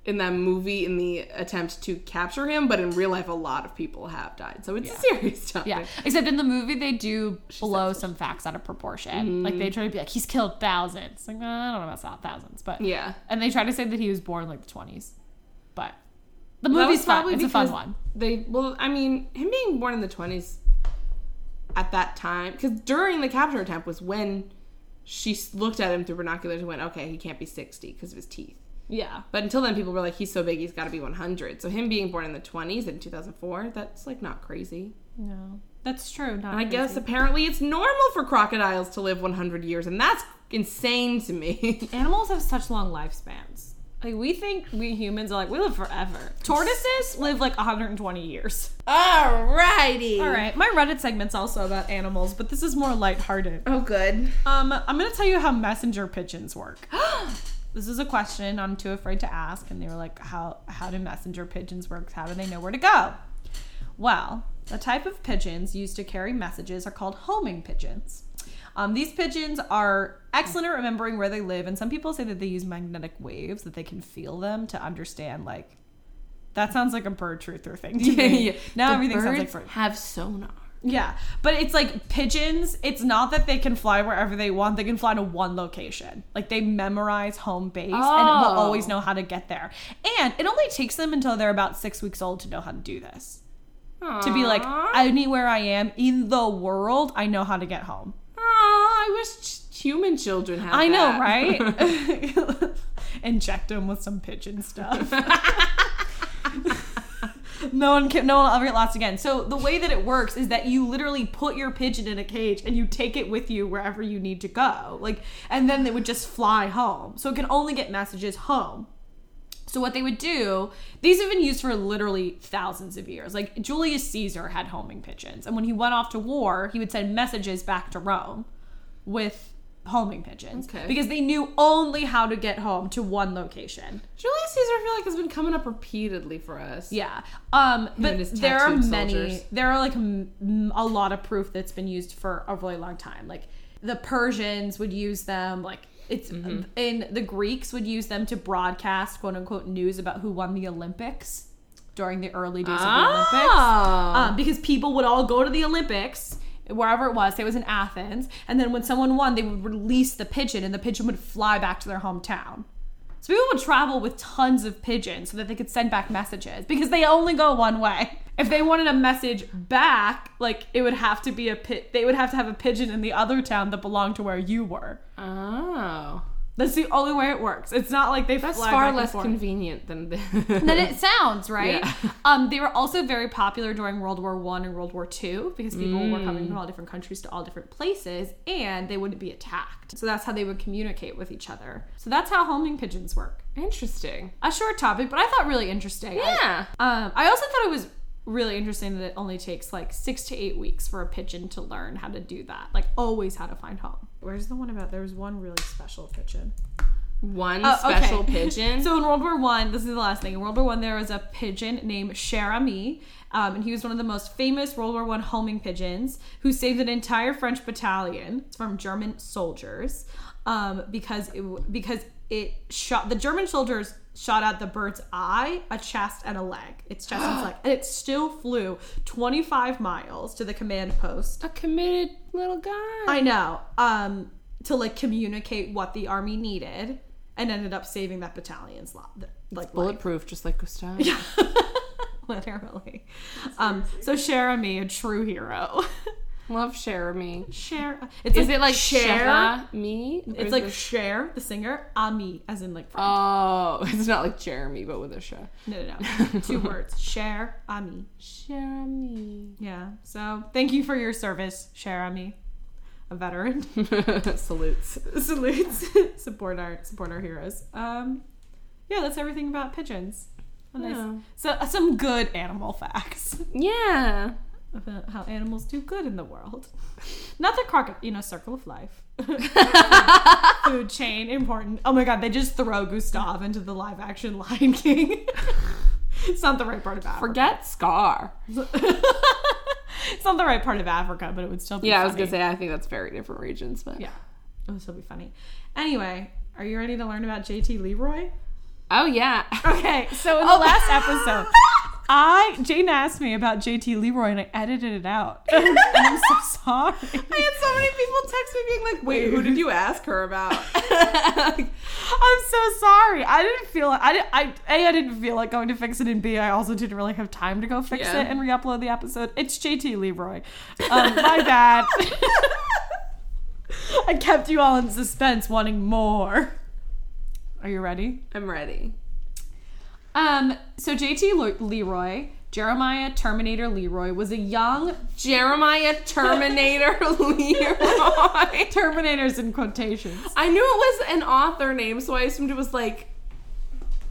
Speaker 2: in that movie in the attempt to capture him, but in real life, a lot of people have died. So it's a serious topic.
Speaker 1: Yeah, except in the movie they do blow some facts out of proportion. Like they mm. try to be like he's killed thousands. Like I don't know about thousands, but
Speaker 2: Yeah.
Speaker 1: And they try to say that he was born like the twenties, but the
Speaker 2: That
Speaker 1: movie's fun.
Speaker 2: probably
Speaker 1: It's a fun one.
Speaker 2: They well, I mean, him being born in the 20s at that time, because during the capture attempt was when she looked at him through binoculars and went, "Okay, he can't be 60 because of his teeth."
Speaker 1: Yeah.
Speaker 2: But until then, people were like, he's so big, he's got to be 100. So him being born in the 20s in 2004, that's like not crazy.
Speaker 1: No, that's true. Not
Speaker 2: And I guess apparently it's normal for crocodiles to live 100 years, and that's insane to me.
Speaker 1: animals have such long lifespans. Like we think we humans are like we live forever. Tortoises live like 120 years.
Speaker 2: Alrighty.
Speaker 1: All right, my Reddit segment's also about animals, but this is more lighthearted.
Speaker 2: Oh, good.
Speaker 1: Um, I'm gonna tell you how messenger pigeons work. this is a question I'm too afraid to ask, and they were like, "How how do messenger pigeons work? How do they know where to go?" Well, the type of pigeons used to carry messages are called homing pigeons. Um, these pigeons are excellent at remembering where they live, and some people say that they use magnetic waves that they can feel them to understand. Like, that sounds like a bird truther thing to me. Now
Speaker 2: The
Speaker 1: everything sounds like bird.
Speaker 2: have sonar.
Speaker 1: Yeah, but it's like pigeons. It's not that they can fly wherever they want. They can fly to one location. Like they memorize home base and will
Speaker 2: Oh.
Speaker 1: always know how to get there. And it only takes them until they're about six weeks old to know how to do this. To be like, anywhere I am in the world, I know how to get home.
Speaker 2: I wish human children had
Speaker 1: I know,
Speaker 2: that.
Speaker 1: right? Inject them with some pigeon stuff. no one can, no one will ever get lost again. So the way that it works is that you literally put your pigeon in a cage and you take it with you wherever you need to go. Like, and then they would just fly home. So it can only get messages home. So what they would do, these have been used for literally thousands of years. Like Julius Caesar had homing pigeons, and when he went off to war, he would send messages back to Rome with homing pigeons
Speaker 2: Okay.
Speaker 1: because they knew only how to get home to one location.
Speaker 2: Julius Caesar, I feel like, has been coming up repeatedly for us.
Speaker 1: Yeah. Um but there are many
Speaker 2: soldiers.
Speaker 1: there are like m- a lot of proof that's been used for a really long time. Like the Persians would use them like it's
Speaker 2: Mm-hmm.
Speaker 1: and the Greeks would use them to broadcast quote unquote news about who won the Olympics during the early days of the Olympics.
Speaker 2: Oh.
Speaker 1: Um, because people would all go to the Olympics, wherever it was. Say it was in Athens, and then when someone won, they would release the pigeon, and the pigeon would fly back to their hometown. So people would travel with tons of pigeons so that they could send back messages because they only go one way. If they wanted a message back, like it would have to be a pit. They would have to have a pigeon in the other town that belonged to where you were.
Speaker 2: oh.
Speaker 1: That's the only way it works. It's not like they
Speaker 2: That's
Speaker 1: fly
Speaker 2: far
Speaker 1: back and
Speaker 2: less convenient than the.
Speaker 1: than it sounds, right?
Speaker 2: Yeah.
Speaker 1: Um, they were also very popular during World War One and World War Two because people were coming
Speaker 2: Mm.
Speaker 1: from all different countries to all different places, and they wouldn't be attacked. So that's how they would communicate with each other. So that's how homing pigeons work.
Speaker 2: Interesting.
Speaker 1: A short topic, but I thought really interesting. I-
Speaker 2: Yeah.
Speaker 1: um, I also thought it was really interesting that it only takes like six to eight weeks for a pigeon to learn how to do that. Like always how to find home. Where's the one about? There was one really special pigeon.
Speaker 2: One
Speaker 1: Oh, okay.
Speaker 2: special pigeon.
Speaker 1: So in World War One, this is the last thing. In World War One, there was a pigeon named Cher Ami, um, and he was one of the most famous World War One homing pigeons who saved an entire French battalion from German soldiers um, because it because it shot the German soldiers shot at the bird's eye, a chest, and a leg. Its chest and its leg, and it still flew 25 miles to the command post
Speaker 2: a committed little guy.
Speaker 1: I know. Um, to like communicate what the army needed, and ended up saving that battalion's lot. Like life.
Speaker 2: Bulletproof, just like Gustav.
Speaker 1: literally. Um, so Jeremy, a true hero.
Speaker 2: Love Jeremy.
Speaker 1: Cher. It's
Speaker 2: Is it like?
Speaker 1: Cher?
Speaker 2: Me?
Speaker 1: It's like Cher, the singer. Ami, as in like. French.
Speaker 2: Oh, it's not like Jeremy, but with a sh.
Speaker 1: no, no, no. Two words. Cher, Ami.
Speaker 2: Jeremy.
Speaker 1: Yeah. So thank you for your service, Cher Ami, a veteran.
Speaker 2: Salutes.
Speaker 1: Salutes. support our support our heroes. Um, yeah, that's everything about pigeons. Nice-
Speaker 2: Yeah.
Speaker 1: So uh, some good animal facts
Speaker 2: Yeah.
Speaker 1: About uh, how animals do good in the world. Not the crocodile, you know, circle of life. Food chain important. Oh my god, they just throw Gustav into the live action Lion King. it's not the right part of Africa.
Speaker 2: Forget Scar.
Speaker 1: it's not the right part of Africa, but it would still be.
Speaker 2: Yeah, I was gonna say I think that's very different regions, but
Speaker 1: Yeah, it would still be funny. Anyway, are you ready to learn about JT Leroy?
Speaker 2: Oh yeah.
Speaker 1: Okay, so in the oh. last episode, I Jane asked me about JT Leroy and I edited it out. and I'm so sorry.
Speaker 2: I had so many people text me being like, "Wait, who did you ask her about?"
Speaker 1: I'm so sorry. I didn't feel like I did, I a I didn't feel like going to fix it, and b I also didn't really have time to go fix
Speaker 2: Yeah.
Speaker 1: it and re-upload the episode. It's JT Leroy. Um, my bad. I kept you all in suspense, wanting more. Are you ready?
Speaker 2: I'm ready.
Speaker 1: Um, so JT Le- Leroy, Jeremiah Terminator Leroy, was a young
Speaker 2: Jeremiah Terminator Leroy.
Speaker 1: Terminators in quotations.
Speaker 2: I knew it was an author name, so I assumed it was like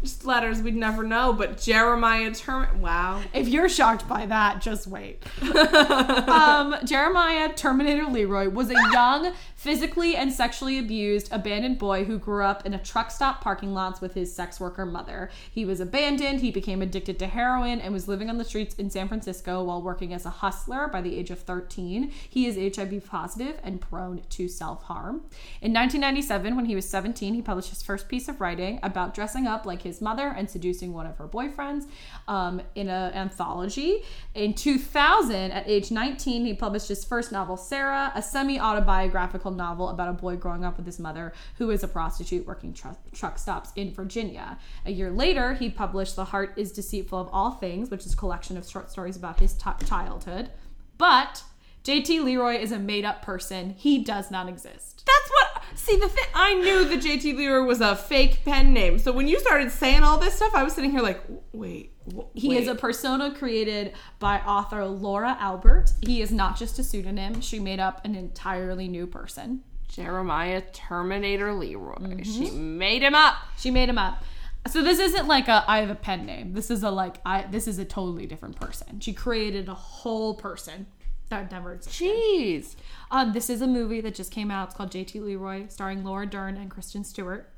Speaker 2: just letters we'd never know. But Jeremiah Term. Wow.
Speaker 1: If you're shocked by that, just wait. um, Jeremiah Terminator Leroy was a young, physically and sexually abused, abandoned boy who grew up in a truck stop parking lots with his sex worker mother. He was abandoned, he became addicted to heroin, and was living on the streets in San Francisco while working as a hustler by the age of 13. He is HIV positive and prone to self harm. In 1997, when he was 17, he published his first piece of writing about dressing up like his mother and seducing one of her boyfriends um, in an anthology. In 2000, at age 19, he published his first novel, Sarah, a semi autobiographical novel about a boy growing up with his mother, who is a prostitute working tru- truck stops in Virginia. A year later, he published The Heart is Deceitful of All Things, which is a collection of short stories about his t- childhood. But JT Leroy is a made up person, he does not exist.
Speaker 2: That's what. See, the thing. I knew that JT Leroy was a fake pen name. So when you started saying all this stuff, I was sitting here like, wait.
Speaker 1: He
Speaker 2: wait.
Speaker 1: is a persona created by author Laura Albert. He is not just a pseudonym, she made up an entirely new person.
Speaker 2: Jeremiah Terminator Leroy.
Speaker 1: Mm-hmm.
Speaker 2: She made him up.
Speaker 1: She made him up. So this isn't like a I have a pen name. This is a like I this is a totally different person. She created a whole person that never existed.
Speaker 2: Jeez.
Speaker 1: Um, this is a movie that just came out. It's called JT Leroy, starring Laura Dern and Kristen Stewart.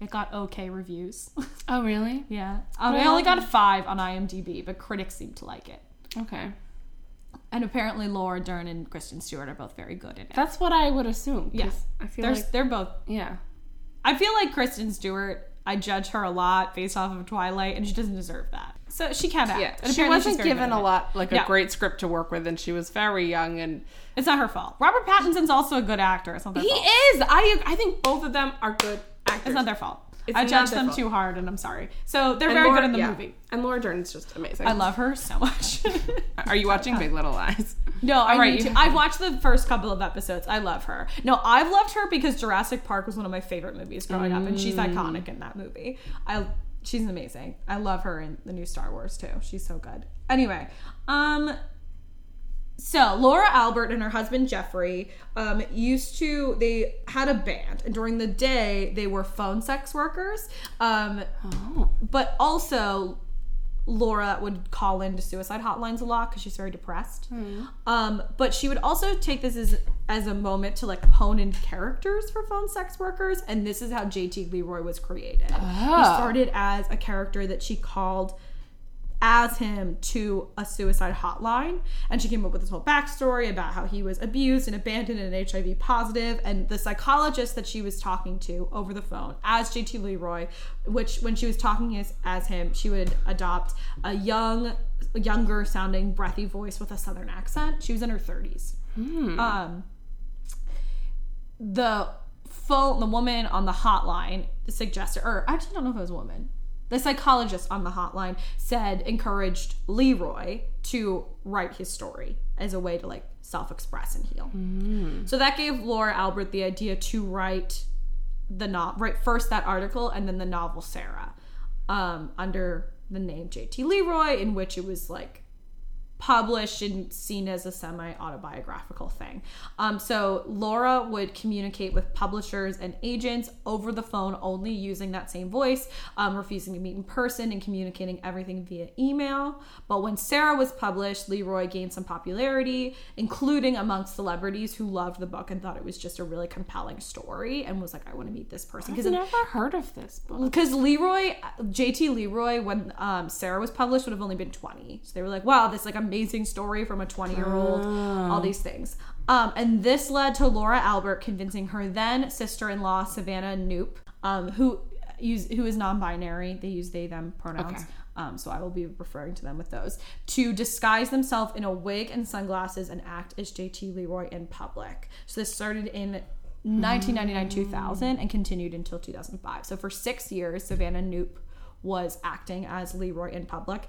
Speaker 1: It got okay reviews.
Speaker 2: Oh, really?
Speaker 1: yeah, um,
Speaker 2: Well-
Speaker 1: only got a five on IMDb, but critics seem to like it.
Speaker 2: Okay.
Speaker 1: And apparently, Laura Dern and Kristen Stewart are both very good in it.
Speaker 2: That's what I would assume.
Speaker 1: Yes,
Speaker 2: I feel like.
Speaker 1: they're both.
Speaker 2: Yeah.
Speaker 1: I feel like Kristen Stewart. I judge her a lot based off of Twilight, and she doesn't deserve that. So she can't act.
Speaker 2: Yeah.
Speaker 1: And
Speaker 2: She wasn't given a lot, like a great script to work with, and she was very young and.
Speaker 1: It's not her fault. Robert Pattinson's also a good actor. It's not
Speaker 2: He
Speaker 1: fault.
Speaker 2: is. I I think both of them are good actors.
Speaker 1: It's not their fault.
Speaker 2: It's
Speaker 1: I judged them
Speaker 2: fault.
Speaker 1: too hard, and I'm sorry. So they're
Speaker 2: And
Speaker 1: very
Speaker 2: Laura-
Speaker 1: good in the
Speaker 2: yeah.
Speaker 1: movie.
Speaker 2: And Laura Dern's just amazing.
Speaker 1: I love her so much.
Speaker 2: Are you watching Big Little Lies?
Speaker 1: No, I
Speaker 2: right,
Speaker 1: need to. I've watched the first couple of episodes. I love her. No, I've loved her because Jurassic Park was one of my favorite movies growing up, and she's
Speaker 2: Mm.
Speaker 1: iconic in that movie. I she's amazing. I love her in the new Star Wars too. She's so good. Anyway, um so Laura Albert and her husband Jeffrey um, used to they had a band and during the day they were phone sex workers um,
Speaker 2: Oh.
Speaker 1: but also Laura would call into suicide hotlines a lot because she's very depressed. Um, but she would also take this as as a moment to like hone in characters for phone sex workers, and this is how JT Leroy was created. He
Speaker 2: Ah.
Speaker 1: started as a character that she called as him to a suicide hotline. And she came up with this whole backstory about how he was abused and abandoned and hiv positive. and the psychologist that she was talking to over the phone as jt leroy which when she was talking as, as him she would adopt a young younger sounding breathy voice with a southern accent. She was in her 30s um the phone the woman on the hotline suggested or I actually don't know if it was a woman the psychologist on the hotline said encouraged leroy to write his story as a way to like self-express and heal. So that gave laura albert the idea to write the no- write first that article and then the novel sarah um, under the name jt leroy in which it was like published and seen as a semi autobiographical thing. Um, so Laura would communicate with publishers and agents over the phone only using that same voice, um, refusing to meet in person and communicating everything via email. But when Sarah was published, Leroy gained some popularity, including amongst celebrities who loved the book and thought it was just a really compelling story and was like, I want to meet this person.
Speaker 2: I've never heard of this book.
Speaker 1: because Leroy, JT Leroy, when um, Sarah was published, would have only been 20. So they were like, wow, this like amazing story from a 20 year old, all these things. Um, and this led to Laura Albert convincing her then sister in law, Savannah Knoop, um, who use who is non binary. They use they them pronouns.
Speaker 2: Okay.
Speaker 1: Um, so I will be referring to them with those to disguise themselves in a wig and sunglasses and act as JT Leroy in public. So this started in 1999 2000 and continued until 2005. So for six years, Savannah Knoop was acting as Leroy in public.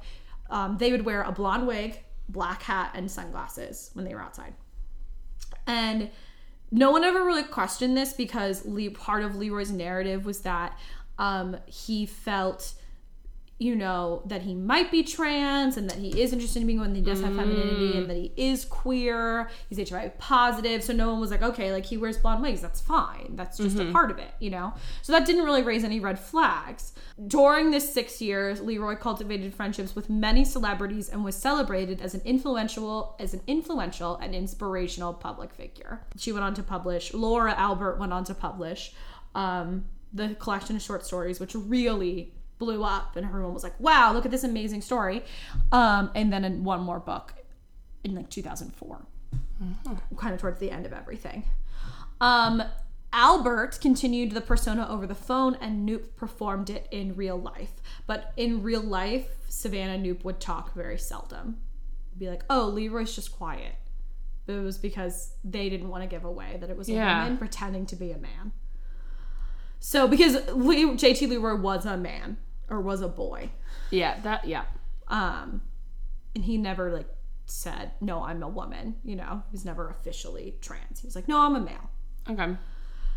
Speaker 1: Um, they would wear a blonde wig, black hat, and sunglasses when they were outside. And no one ever really questioned this because Le- part of Leroy's narrative was that um, he felt, you know, that he might be trans and that he is interested in being one, that he does have femininity and that he is queer. He's HIV positive. So no one was like, okay, like he wears blonde wigs. That's fine. That's just a part of it, you know? So that didn't really raise any red flags. During this six years, Leroy cultivated friendships with many celebrities and was celebrated as an influential, as an influential and inspirational public figure. She went on to publish. Laura Albert went on to publish um, the collection of short stories, which really blew up, and everyone was like, "Wow, look at this amazing story!" Um, and then in one more book in like 2004, kind of towards the end of everything. Um, Albert continued the persona over the phone, and Knoop performed it in real life. But in real life, Savannah Knoop would talk very seldom. Be like, "Oh, Leroy's just quiet." But it was because they didn't want to give away that it was a
Speaker 2: Yeah.
Speaker 1: woman pretending to be a man. So because Le- JT Leroy was a man or was a boy,
Speaker 2: Yeah, that yeah.
Speaker 1: um, and he never like said, "No, I'm a woman." You know, he was never officially trans. He was like, "No, I'm a male."
Speaker 2: Okay.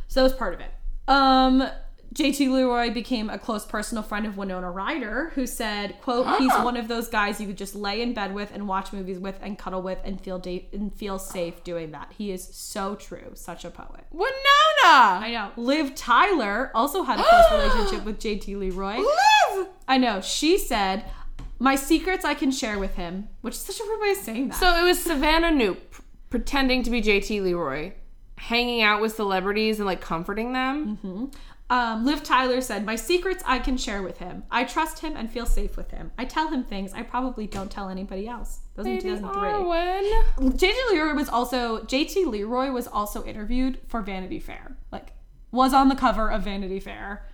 Speaker 1: So that was part of it. Um, JT Leroy became a close personal friend of Winona Ryder, who said, "quote He's ah. one of those guys you could just lay in bed with and watch movies with and cuddle with and feel da- and feel safe doing that. He is so true, such a poet."
Speaker 2: Winona.
Speaker 1: I know. Liv Tyler also had a close relationship with JT Leroy.
Speaker 2: Liv.
Speaker 1: I know. She said, "My secrets I can share with him," which is such a weird way of saying that.
Speaker 2: So it was Savannah Knoop pretending to be JT Leroy, hanging out with celebrities and like comforting them. Mm-hmm.
Speaker 1: Um, Liv Tyler said, My secrets I can share with him. I trust him and feel safe with him. I tell him things I probably don't tell anybody else. That was in 2003.
Speaker 2: Arwen.
Speaker 1: JT Leroy was also JT Leroy was also interviewed for Vanity Fair. Like was on the cover of Vanity Fair.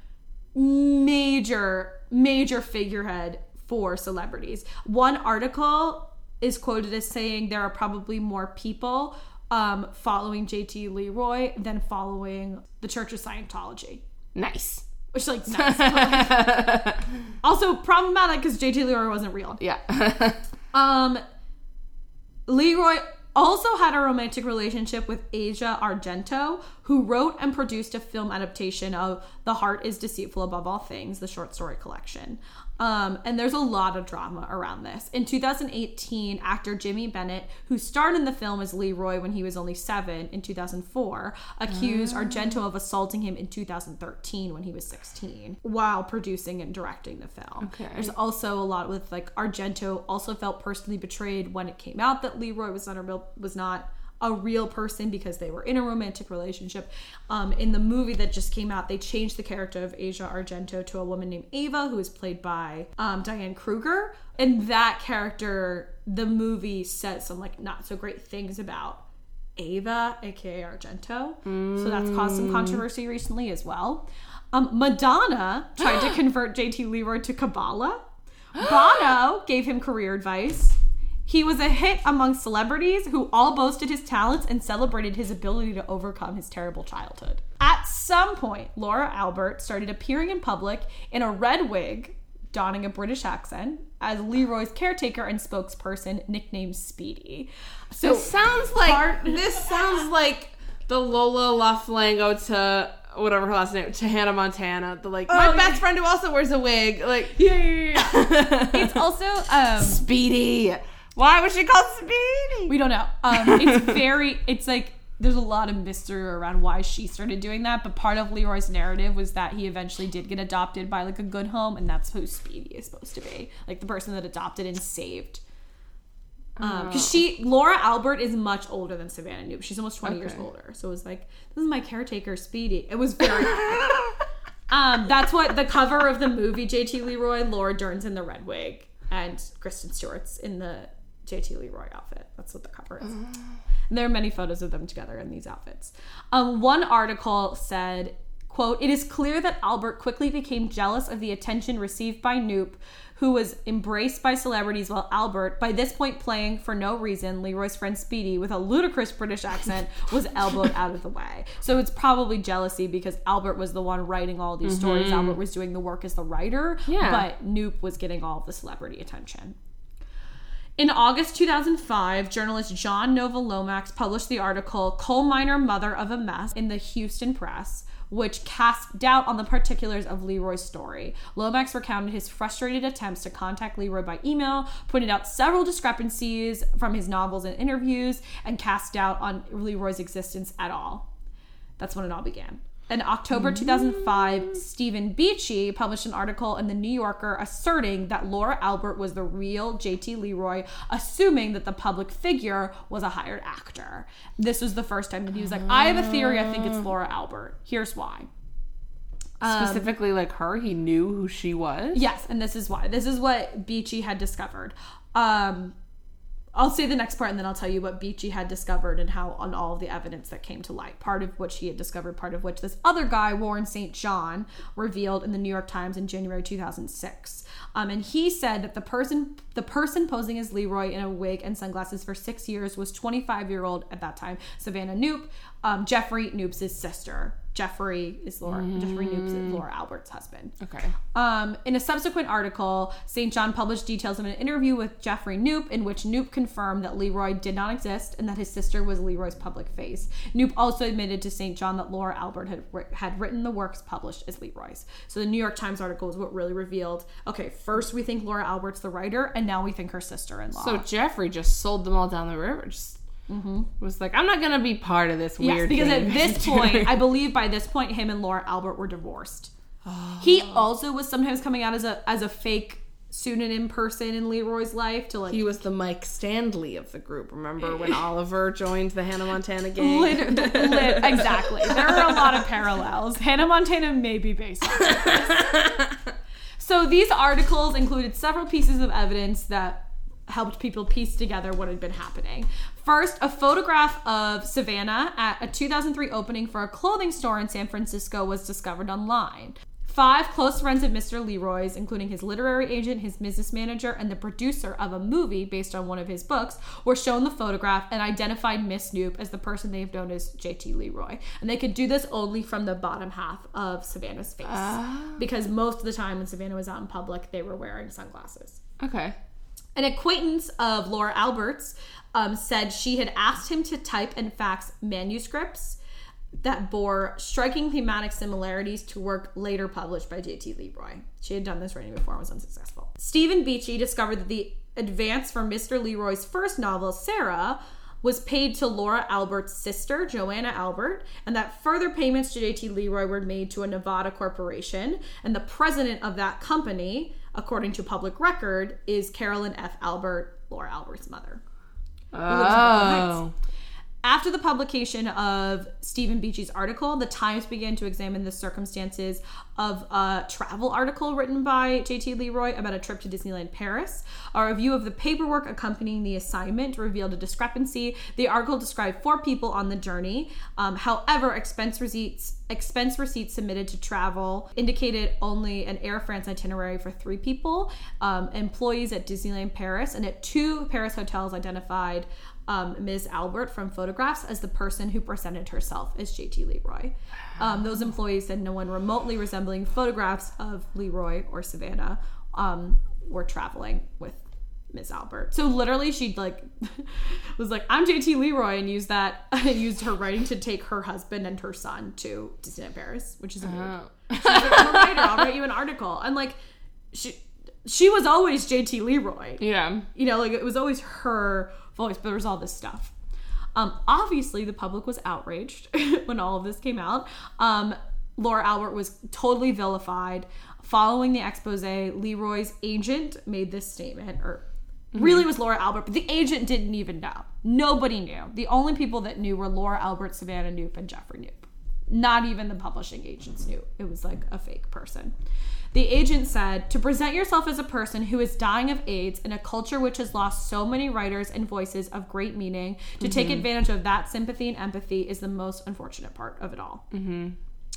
Speaker 1: Major major figurehead for celebrities. One article is quoted as saying there are probably more people um, following JT Leroy than following the Church of Scientology.
Speaker 2: Nice.
Speaker 1: Which like nice. like, also problematic because JT Leroy wasn't real.
Speaker 2: Yeah.
Speaker 1: Um, Leroy also had a romantic relationship with Asia Argento, who wrote and produced a film adaptation of The Heart is Deceitful Above All Things, the short story collection. Um, and there's a lot of drama around this. In 2018, actor Jimmy Bennett, who starred in the film as Leroy when he was only seven in 2004, accused Argento of assaulting him in 2013 when he was 16 while producing and directing the film.
Speaker 2: Okay.
Speaker 1: There's also a lot with like Argento also felt personally betrayed when it came out that Leroy was not real was not a real person because they were in a romantic relationship. Um, in the movie that just came out, they changed the character of Asia Argento to a woman named Ava, who is played by um, Diane Kruger. And that character, the movie said some like not so great things about Ava, aka Argento. So that's caused some controversy recently as well. Um, Madonna tried to convert JT Leroy to Kabbalah. Bono gave him career advice. He was a hit among celebrities who all boasted his talents and celebrated his ability to overcome his terrible childhood. At some point, Laura Albert started appearing in public in a red wig, donning a British accent, as Leroy's caretaker and spokesperson, nicknamed Speedy. So
Speaker 2: This sounds like
Speaker 1: part-
Speaker 2: this sounds like the Lola Laflango to whatever her last name to Hannah Montana. The like my
Speaker 1: Oh,
Speaker 2: best friend who also wears a wig. Like
Speaker 1: yeah, yeah, yeah. it's also um,
Speaker 2: Speedy. Why was she called Speedy?
Speaker 1: We don't know. Um, it's very. It's like there's a lot of mystery around why she started doing that. But part of Leroy's narrative was that he eventually did get adopted by like a good home, and that's who Speedy is supposed to be, like the person that adopted and saved. Because she, Laura Albert, is much older than Savannah Knoop. She's almost twenty years older. So it was like, this is my caretaker, Speedy. It was very. um, that's what the cover of the movie JT Leroy, Laura Dern's in the red wig, and Kristen Stewart's in the JT Leroy outfit. That's what the cover is. And there are many photos of them together in these outfits. Um, one article said, quote, It is clear that Albert quickly became jealous of the attention received by Knoop, who was embraced by celebrities while Albert, by this point playing for no reason, Leroy's friend Speedy, with a ludicrous British accent, was elbowed out of the way. So it's probably jealousy because Albert was the one writing all these stories. Albert was doing the work as the writer,
Speaker 2: Yeah.
Speaker 1: but Knoop was getting all the celebrity attention. In August 2005, journalist John Nova Lomax published the article Coal Miner Mother of a Mess in the Houston Press, which cast doubt on the particulars of Leroy's story. Lomax recounted his frustrated attempts to contact Leroy by email, pointed out several discrepancies from his novels and interviews, and cast doubt on Leroy's existence at all. That's when it all began. In October 2005, Stephen Beachy published an article in the New Yorker asserting that Laura Albert was the real JT Leroy, assuming that the public figure was a hired actor. This was the first time that he was like, I have a theory, I think it's Laura Albert. Here's why.
Speaker 2: Specifically, like her, he knew who she was.
Speaker 1: Yes, and this is why. This is what Beachy had discovered. Um, I'll say the next part and then I'll tell you what Beachy had discovered and how on all the evidence that came to light. Part of which he had discovered, part of which this other guy, Warren St. John, revealed in the New York Times in January 2006. Um, and he said that the person the person posing as Leroy in a wig and sunglasses for six years was 25 year old at that time Savannah Knoop, um, Jeffrey Knoop's sister. Jeffrey is Laura. Jeffrey Knoop is Laura Albert's husband.
Speaker 2: Okay.
Speaker 1: Um, in a subsequent article, St. John published details of an interview with Jeffrey Knoop in which Knoop confirmed that Leroy did not exist and that his sister was Leroy's public face. Knoop also admitted to St. John that Laura Albert had, had written the works published as Leroy's. So the New York Times article is what really revealed okay, first we think Laura Albert's the writer, and now we think her sister in law.
Speaker 2: So Jeffrey just sold them all down the river. Just was like, I'm not gonna be part of this
Speaker 1: Mm-hmm. Yes,
Speaker 2: weird.
Speaker 1: because at this point. I believe by this point, him and Laura Albert were divorced. He also was sometimes coming out as a as a fake pseudonym person in Leroy's life to like
Speaker 2: he was the Mike Standley of the group. Remember when Oliver joined the Hannah Montana gang?
Speaker 1: Lit- lit- exactly. There are a lot of parallels. Hannah Montana may be based on this. So these articles included several pieces of evidence that helped people piece together what had been happening. First, a photograph of Savannah at a 2003 opening for a clothing store in San Francisco was discovered online. Five close friends of Mr. Leroy's, including his literary agent, his business manager, and the producer of a movie based on one of his books, were shown the photograph and identified Miss Knoop as the person they've known as JT Leroy. And they could do this only from the bottom half of Savannah's face. Ah. Because most of the time when Savannah was out in public, they were wearing sunglasses.
Speaker 2: okay.
Speaker 1: An acquaintance of Laura Alberts um, said she had asked him to type and fax manuscripts that bore striking thematic similarities to work later published by J.T. Leroy. She had done this writing before and was unsuccessful. Stephen Beachy discovered that the advance for Mr. Leroy's first novel, Sarah, was paid to Laura Albert's sister, Joanna Albert, and that further payments to JT Leroy were made to a Nevada corporation. And the president of that company, according to public record, is Carolyn F. Albert, Laura Albert's mother. lives in Brooklyn
Speaker 2: Oh.
Speaker 1: After the publication of Stephen Beachy's article, the Times began to examine the circumstances of a travel article written by J.T. Leroy about a trip to Disneyland Paris. A review of the paperwork accompanying the assignment revealed a discrepancy. The article described four people on the journey. Um, however, expense receipts expense receipts submitted to travel indicated only an Air France itinerary for three people. Um, employees at Disneyland Paris and at two Paris hotels identified um, Ms. Albert from photographs as the person who presented herself as JT Leroy. Um, those employees said no one remotely resembling photographs of Leroy or Savannah um, were traveling with Miss Albert. So literally, she like was like, "I'm JT Leroy," and used that used her writing to take her husband and her son to Disneyland Paris, which is amazing.
Speaker 2: Oh.
Speaker 1: She's like, I'm a writer. I'll write you an article. And like, she she was always JT Leroy
Speaker 2: Yeah.
Speaker 1: you know, like it was always her voice, but there was all this stuff. Um, obviously, the public was outraged when all of this came out. Um, Laura Albert was totally vilified. Following the expose, Leroy's agent made this statement, or really was Laura Albert, but the agent didn't even know. Nobody knew. The only people that knew were Laura Albert, Savannah Knoop, and Jeffrey Knoop. Not even the publishing agents knew. It was like a fake person. The agent said, to present yourself as a person who is dying of AIDS in a culture which has lost so many writers and voices of great meaning, to take advantage of that sympathy and empathy is the most unfortunate part of it all.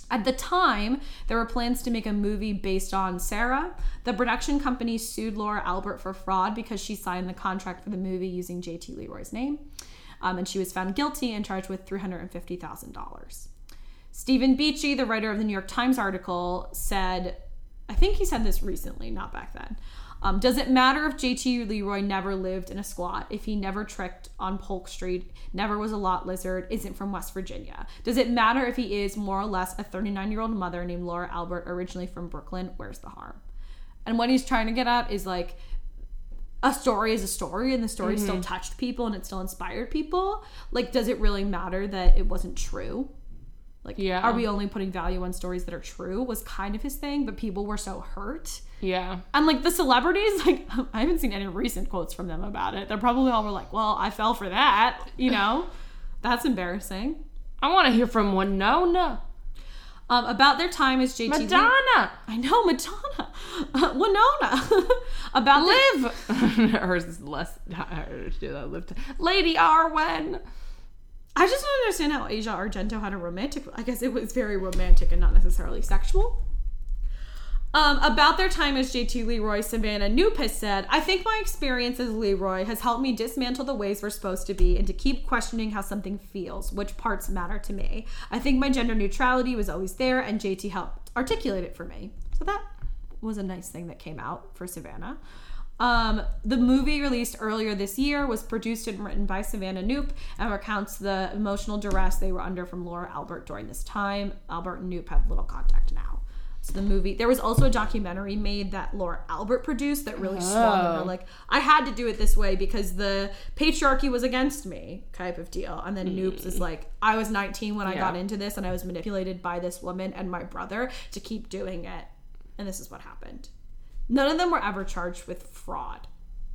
Speaker 1: At the time, there were plans to make a movie based on Sarah. The production company sued Laura Albert for fraud because she signed the contract for the movie using JT Leroy's name. Um, and she was found guilty and charged with $350,000. Stephen Beachy, the writer of the New York Times article, said, I think he said this recently, not back then. Um, does it matter if JT Leroy never lived in a squat, if he never tricked on Polk Street, never was a lot lizard, isn't from West Virginia? Does it matter if he is more or less a 39 year old mother named Laura Albert, originally from Brooklyn? Where's the harm? And what he's trying to get at is like, a story is a story and the story still touched people and it still inspired people. Like, does it really matter that it wasn't true? Like,
Speaker 2: Yeah.
Speaker 1: are we only putting value on stories that are true? Was kind of his thing, but people were so hurt.
Speaker 2: Yeah.
Speaker 1: And like the celebrities, like I haven't seen any recent quotes from them about it. They're probably all were like, "Well, I fell for that," you know. That's embarrassing.
Speaker 2: I want to hear from Winona.
Speaker 1: Um, about their time as JT. Lee-
Speaker 2: Madonna.
Speaker 1: I know Madonna, uh, Winona. about their-
Speaker 2: Hers is less harder to do that. Liv. Lady Arwen.
Speaker 1: I just don't understand how Asia Argento had a romantic. I guess it was very romantic and not necessarily sexual. Um, about their time as JT Leroy, Savannah has said, I think my experience as Leroy has helped me dismantle the ways we're supposed to be and to keep questioning how something feels, which parts matter to me. I think my gender neutrality was always there, and JT helped articulate it for me. So that was a nice thing that came out for Savannah. Um, the movie released earlier this year was produced and written by Savannah Knoop and recounts the emotional duress they were under from Laura Albert during this time. Albert and Knoop have little contact now. So the movie, there was also a documentary made that Laura Albert produced that really swung her
Speaker 2: Oh.
Speaker 1: like, I had to do it this way because the patriarchy was against me, type of deal. And then Knoops is like, I was 19 when I got into this and I was manipulated by this woman and my brother to keep doing it. And this is what happened. None of them were ever charged with fraud,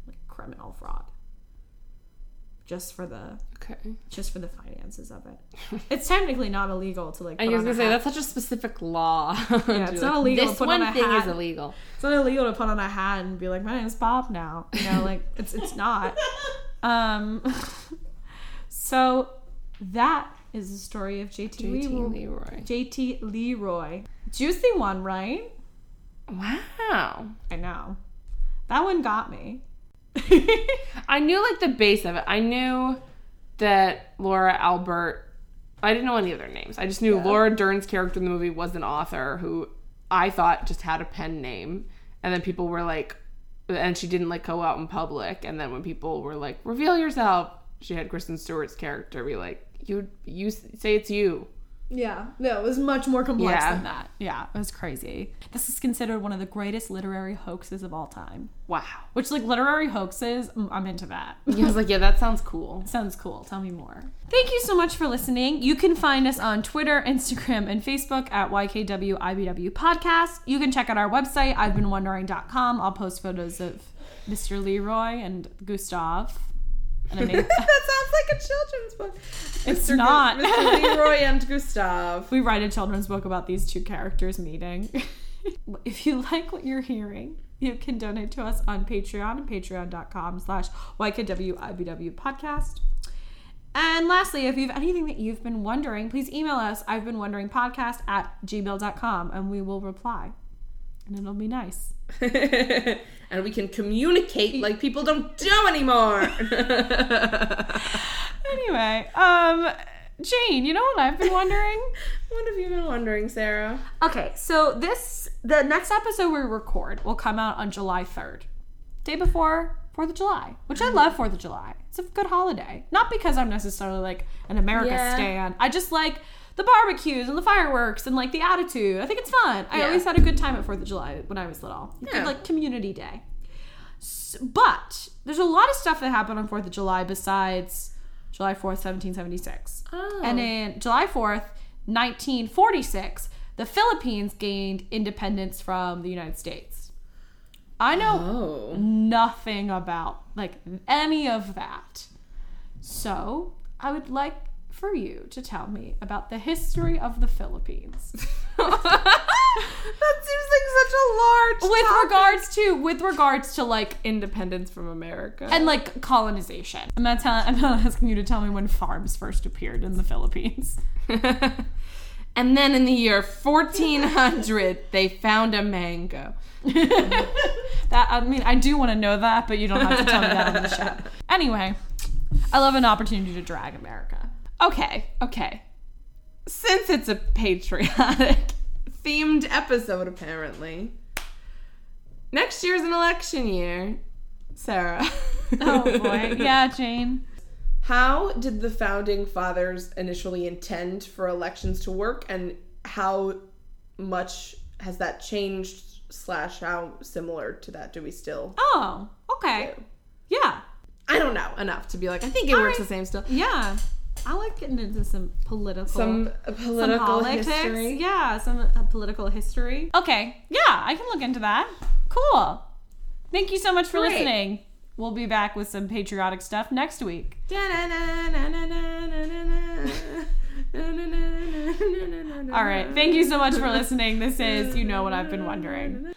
Speaker 1: like criminal fraud. Just for the
Speaker 2: Okay.
Speaker 1: just for the finances of it. It's technically not illegal to like.
Speaker 2: I was
Speaker 1: on
Speaker 2: gonna say
Speaker 1: hat.
Speaker 2: that's such a specific law.
Speaker 1: Yeah, it's not illegal to
Speaker 2: This
Speaker 1: put on
Speaker 2: one
Speaker 1: a
Speaker 2: thing is illegal.
Speaker 1: It's not illegal to put on a hat and be like, "My name's Bob now." You know, like it's it's not. Um. So that is the story of JT,
Speaker 2: JT
Speaker 1: Leroy.
Speaker 2: Leroy.
Speaker 1: JT Leroy, juicy one, right?
Speaker 2: Wow.
Speaker 1: I know. That one got me.
Speaker 2: I knew like the base of it. I knew that Laura Albert. I didn't know any of their names. I just knew Laura Dern's character in the movie was an author who I thought just had a pen name, and then people were like, and she didn't like go out in public. And then when people were like, "Reveal yourself," she had Kristen Stewart's character be like, "You you say it's you."
Speaker 1: Yeah, no, it was much more complex
Speaker 2: Yeah.
Speaker 1: than that. Yeah, it was crazy. This is considered one of the greatest literary hoaxes of all time.
Speaker 2: Wow.
Speaker 1: Which, like, literary hoaxes, mm, I'm into that.
Speaker 2: I was like, "Yeah, that sounds cool."
Speaker 1: Sounds cool. Tell me more. Thank you so much for listening. You can find us on Twitter, Instagram, and Facebook at YKWIBW Podcast. You can check out our website, I've been wondering.com. I'll post photos of Mr. Leroy and Gustav. And
Speaker 2: that sounds like a children's book.
Speaker 1: It's
Speaker 2: Mr. Gu-
Speaker 1: not.
Speaker 2: Mr. Leroy and Gustav.
Speaker 1: we write a children's book about these two characters meeting. if you like what you're hearing, you can donate to us on Patreon and patreon.com slash YKWIBW podcast. And lastly, if you have anything that you've been wondering, please email us. I've been wondering podcast at gmail.com and we will reply. And it'll be nice.
Speaker 2: and we can communicate like people don't do anymore.
Speaker 1: Anyway, um, Jane, you know what I've been wondering?
Speaker 2: what have you been wondering, Sarah?
Speaker 1: Okay, so this the next episode we record will come out on July 3rd. Day before 4th of July, which I love 4th of July. It's a good holiday. Not because I'm necessarily like an America
Speaker 2: Yeah.
Speaker 1: stan. I just like the barbecues and the fireworks and like the attitude. I think it's fun. I
Speaker 2: Yeah.
Speaker 1: always had a good time at 4th of July when I was little.
Speaker 2: Yeah.
Speaker 1: like community day. S- But there's a lot of stuff that happened on 4th of July besides July 4th, 1776.
Speaker 2: Oh.
Speaker 1: And in July 4th, 1946, the Philippines gained independence from the United States. I know
Speaker 2: Oh.
Speaker 1: nothing about like any of that. So, I would like for you to tell me about the history of the Philippines.
Speaker 2: that seems like such a large
Speaker 1: with
Speaker 2: topic.
Speaker 1: regards to with regards to like
Speaker 2: independence from America.
Speaker 1: and like colonization. I'm not telling I'm not asking you to tell me when farms first appeared in the Philippines.
Speaker 2: and then in the year 1400, they found a mango.
Speaker 1: that I mean, I do want to know that, but you don't have to tell me that on the show. Anyway, I love an opportunity to drag America.
Speaker 2: Okay, okay. Since it's a patriotic themed episode, apparently, next year's an election year. Sarah.
Speaker 1: Oh boy, yeah, Jane.
Speaker 2: How did the founding fathers initially intend for elections to work, and how much has that changed? Slash, how similar to that do we still?
Speaker 1: Oh, okay, yeah,
Speaker 2: I don't know enough to be like. I think it works the same still.
Speaker 1: yeah. I like getting into some political,
Speaker 2: Some
Speaker 1: some
Speaker 2: political
Speaker 1: politics.
Speaker 2: history.
Speaker 1: Yeah, some uh, political history. Okay, yeah, I can look into that. Cool. Thank you so much for
Speaker 2: Great.
Speaker 1: listening. We'll be back with some patriotic stuff next week. All right. Thank you so much for listening. This is You Know What I've Been Wondering.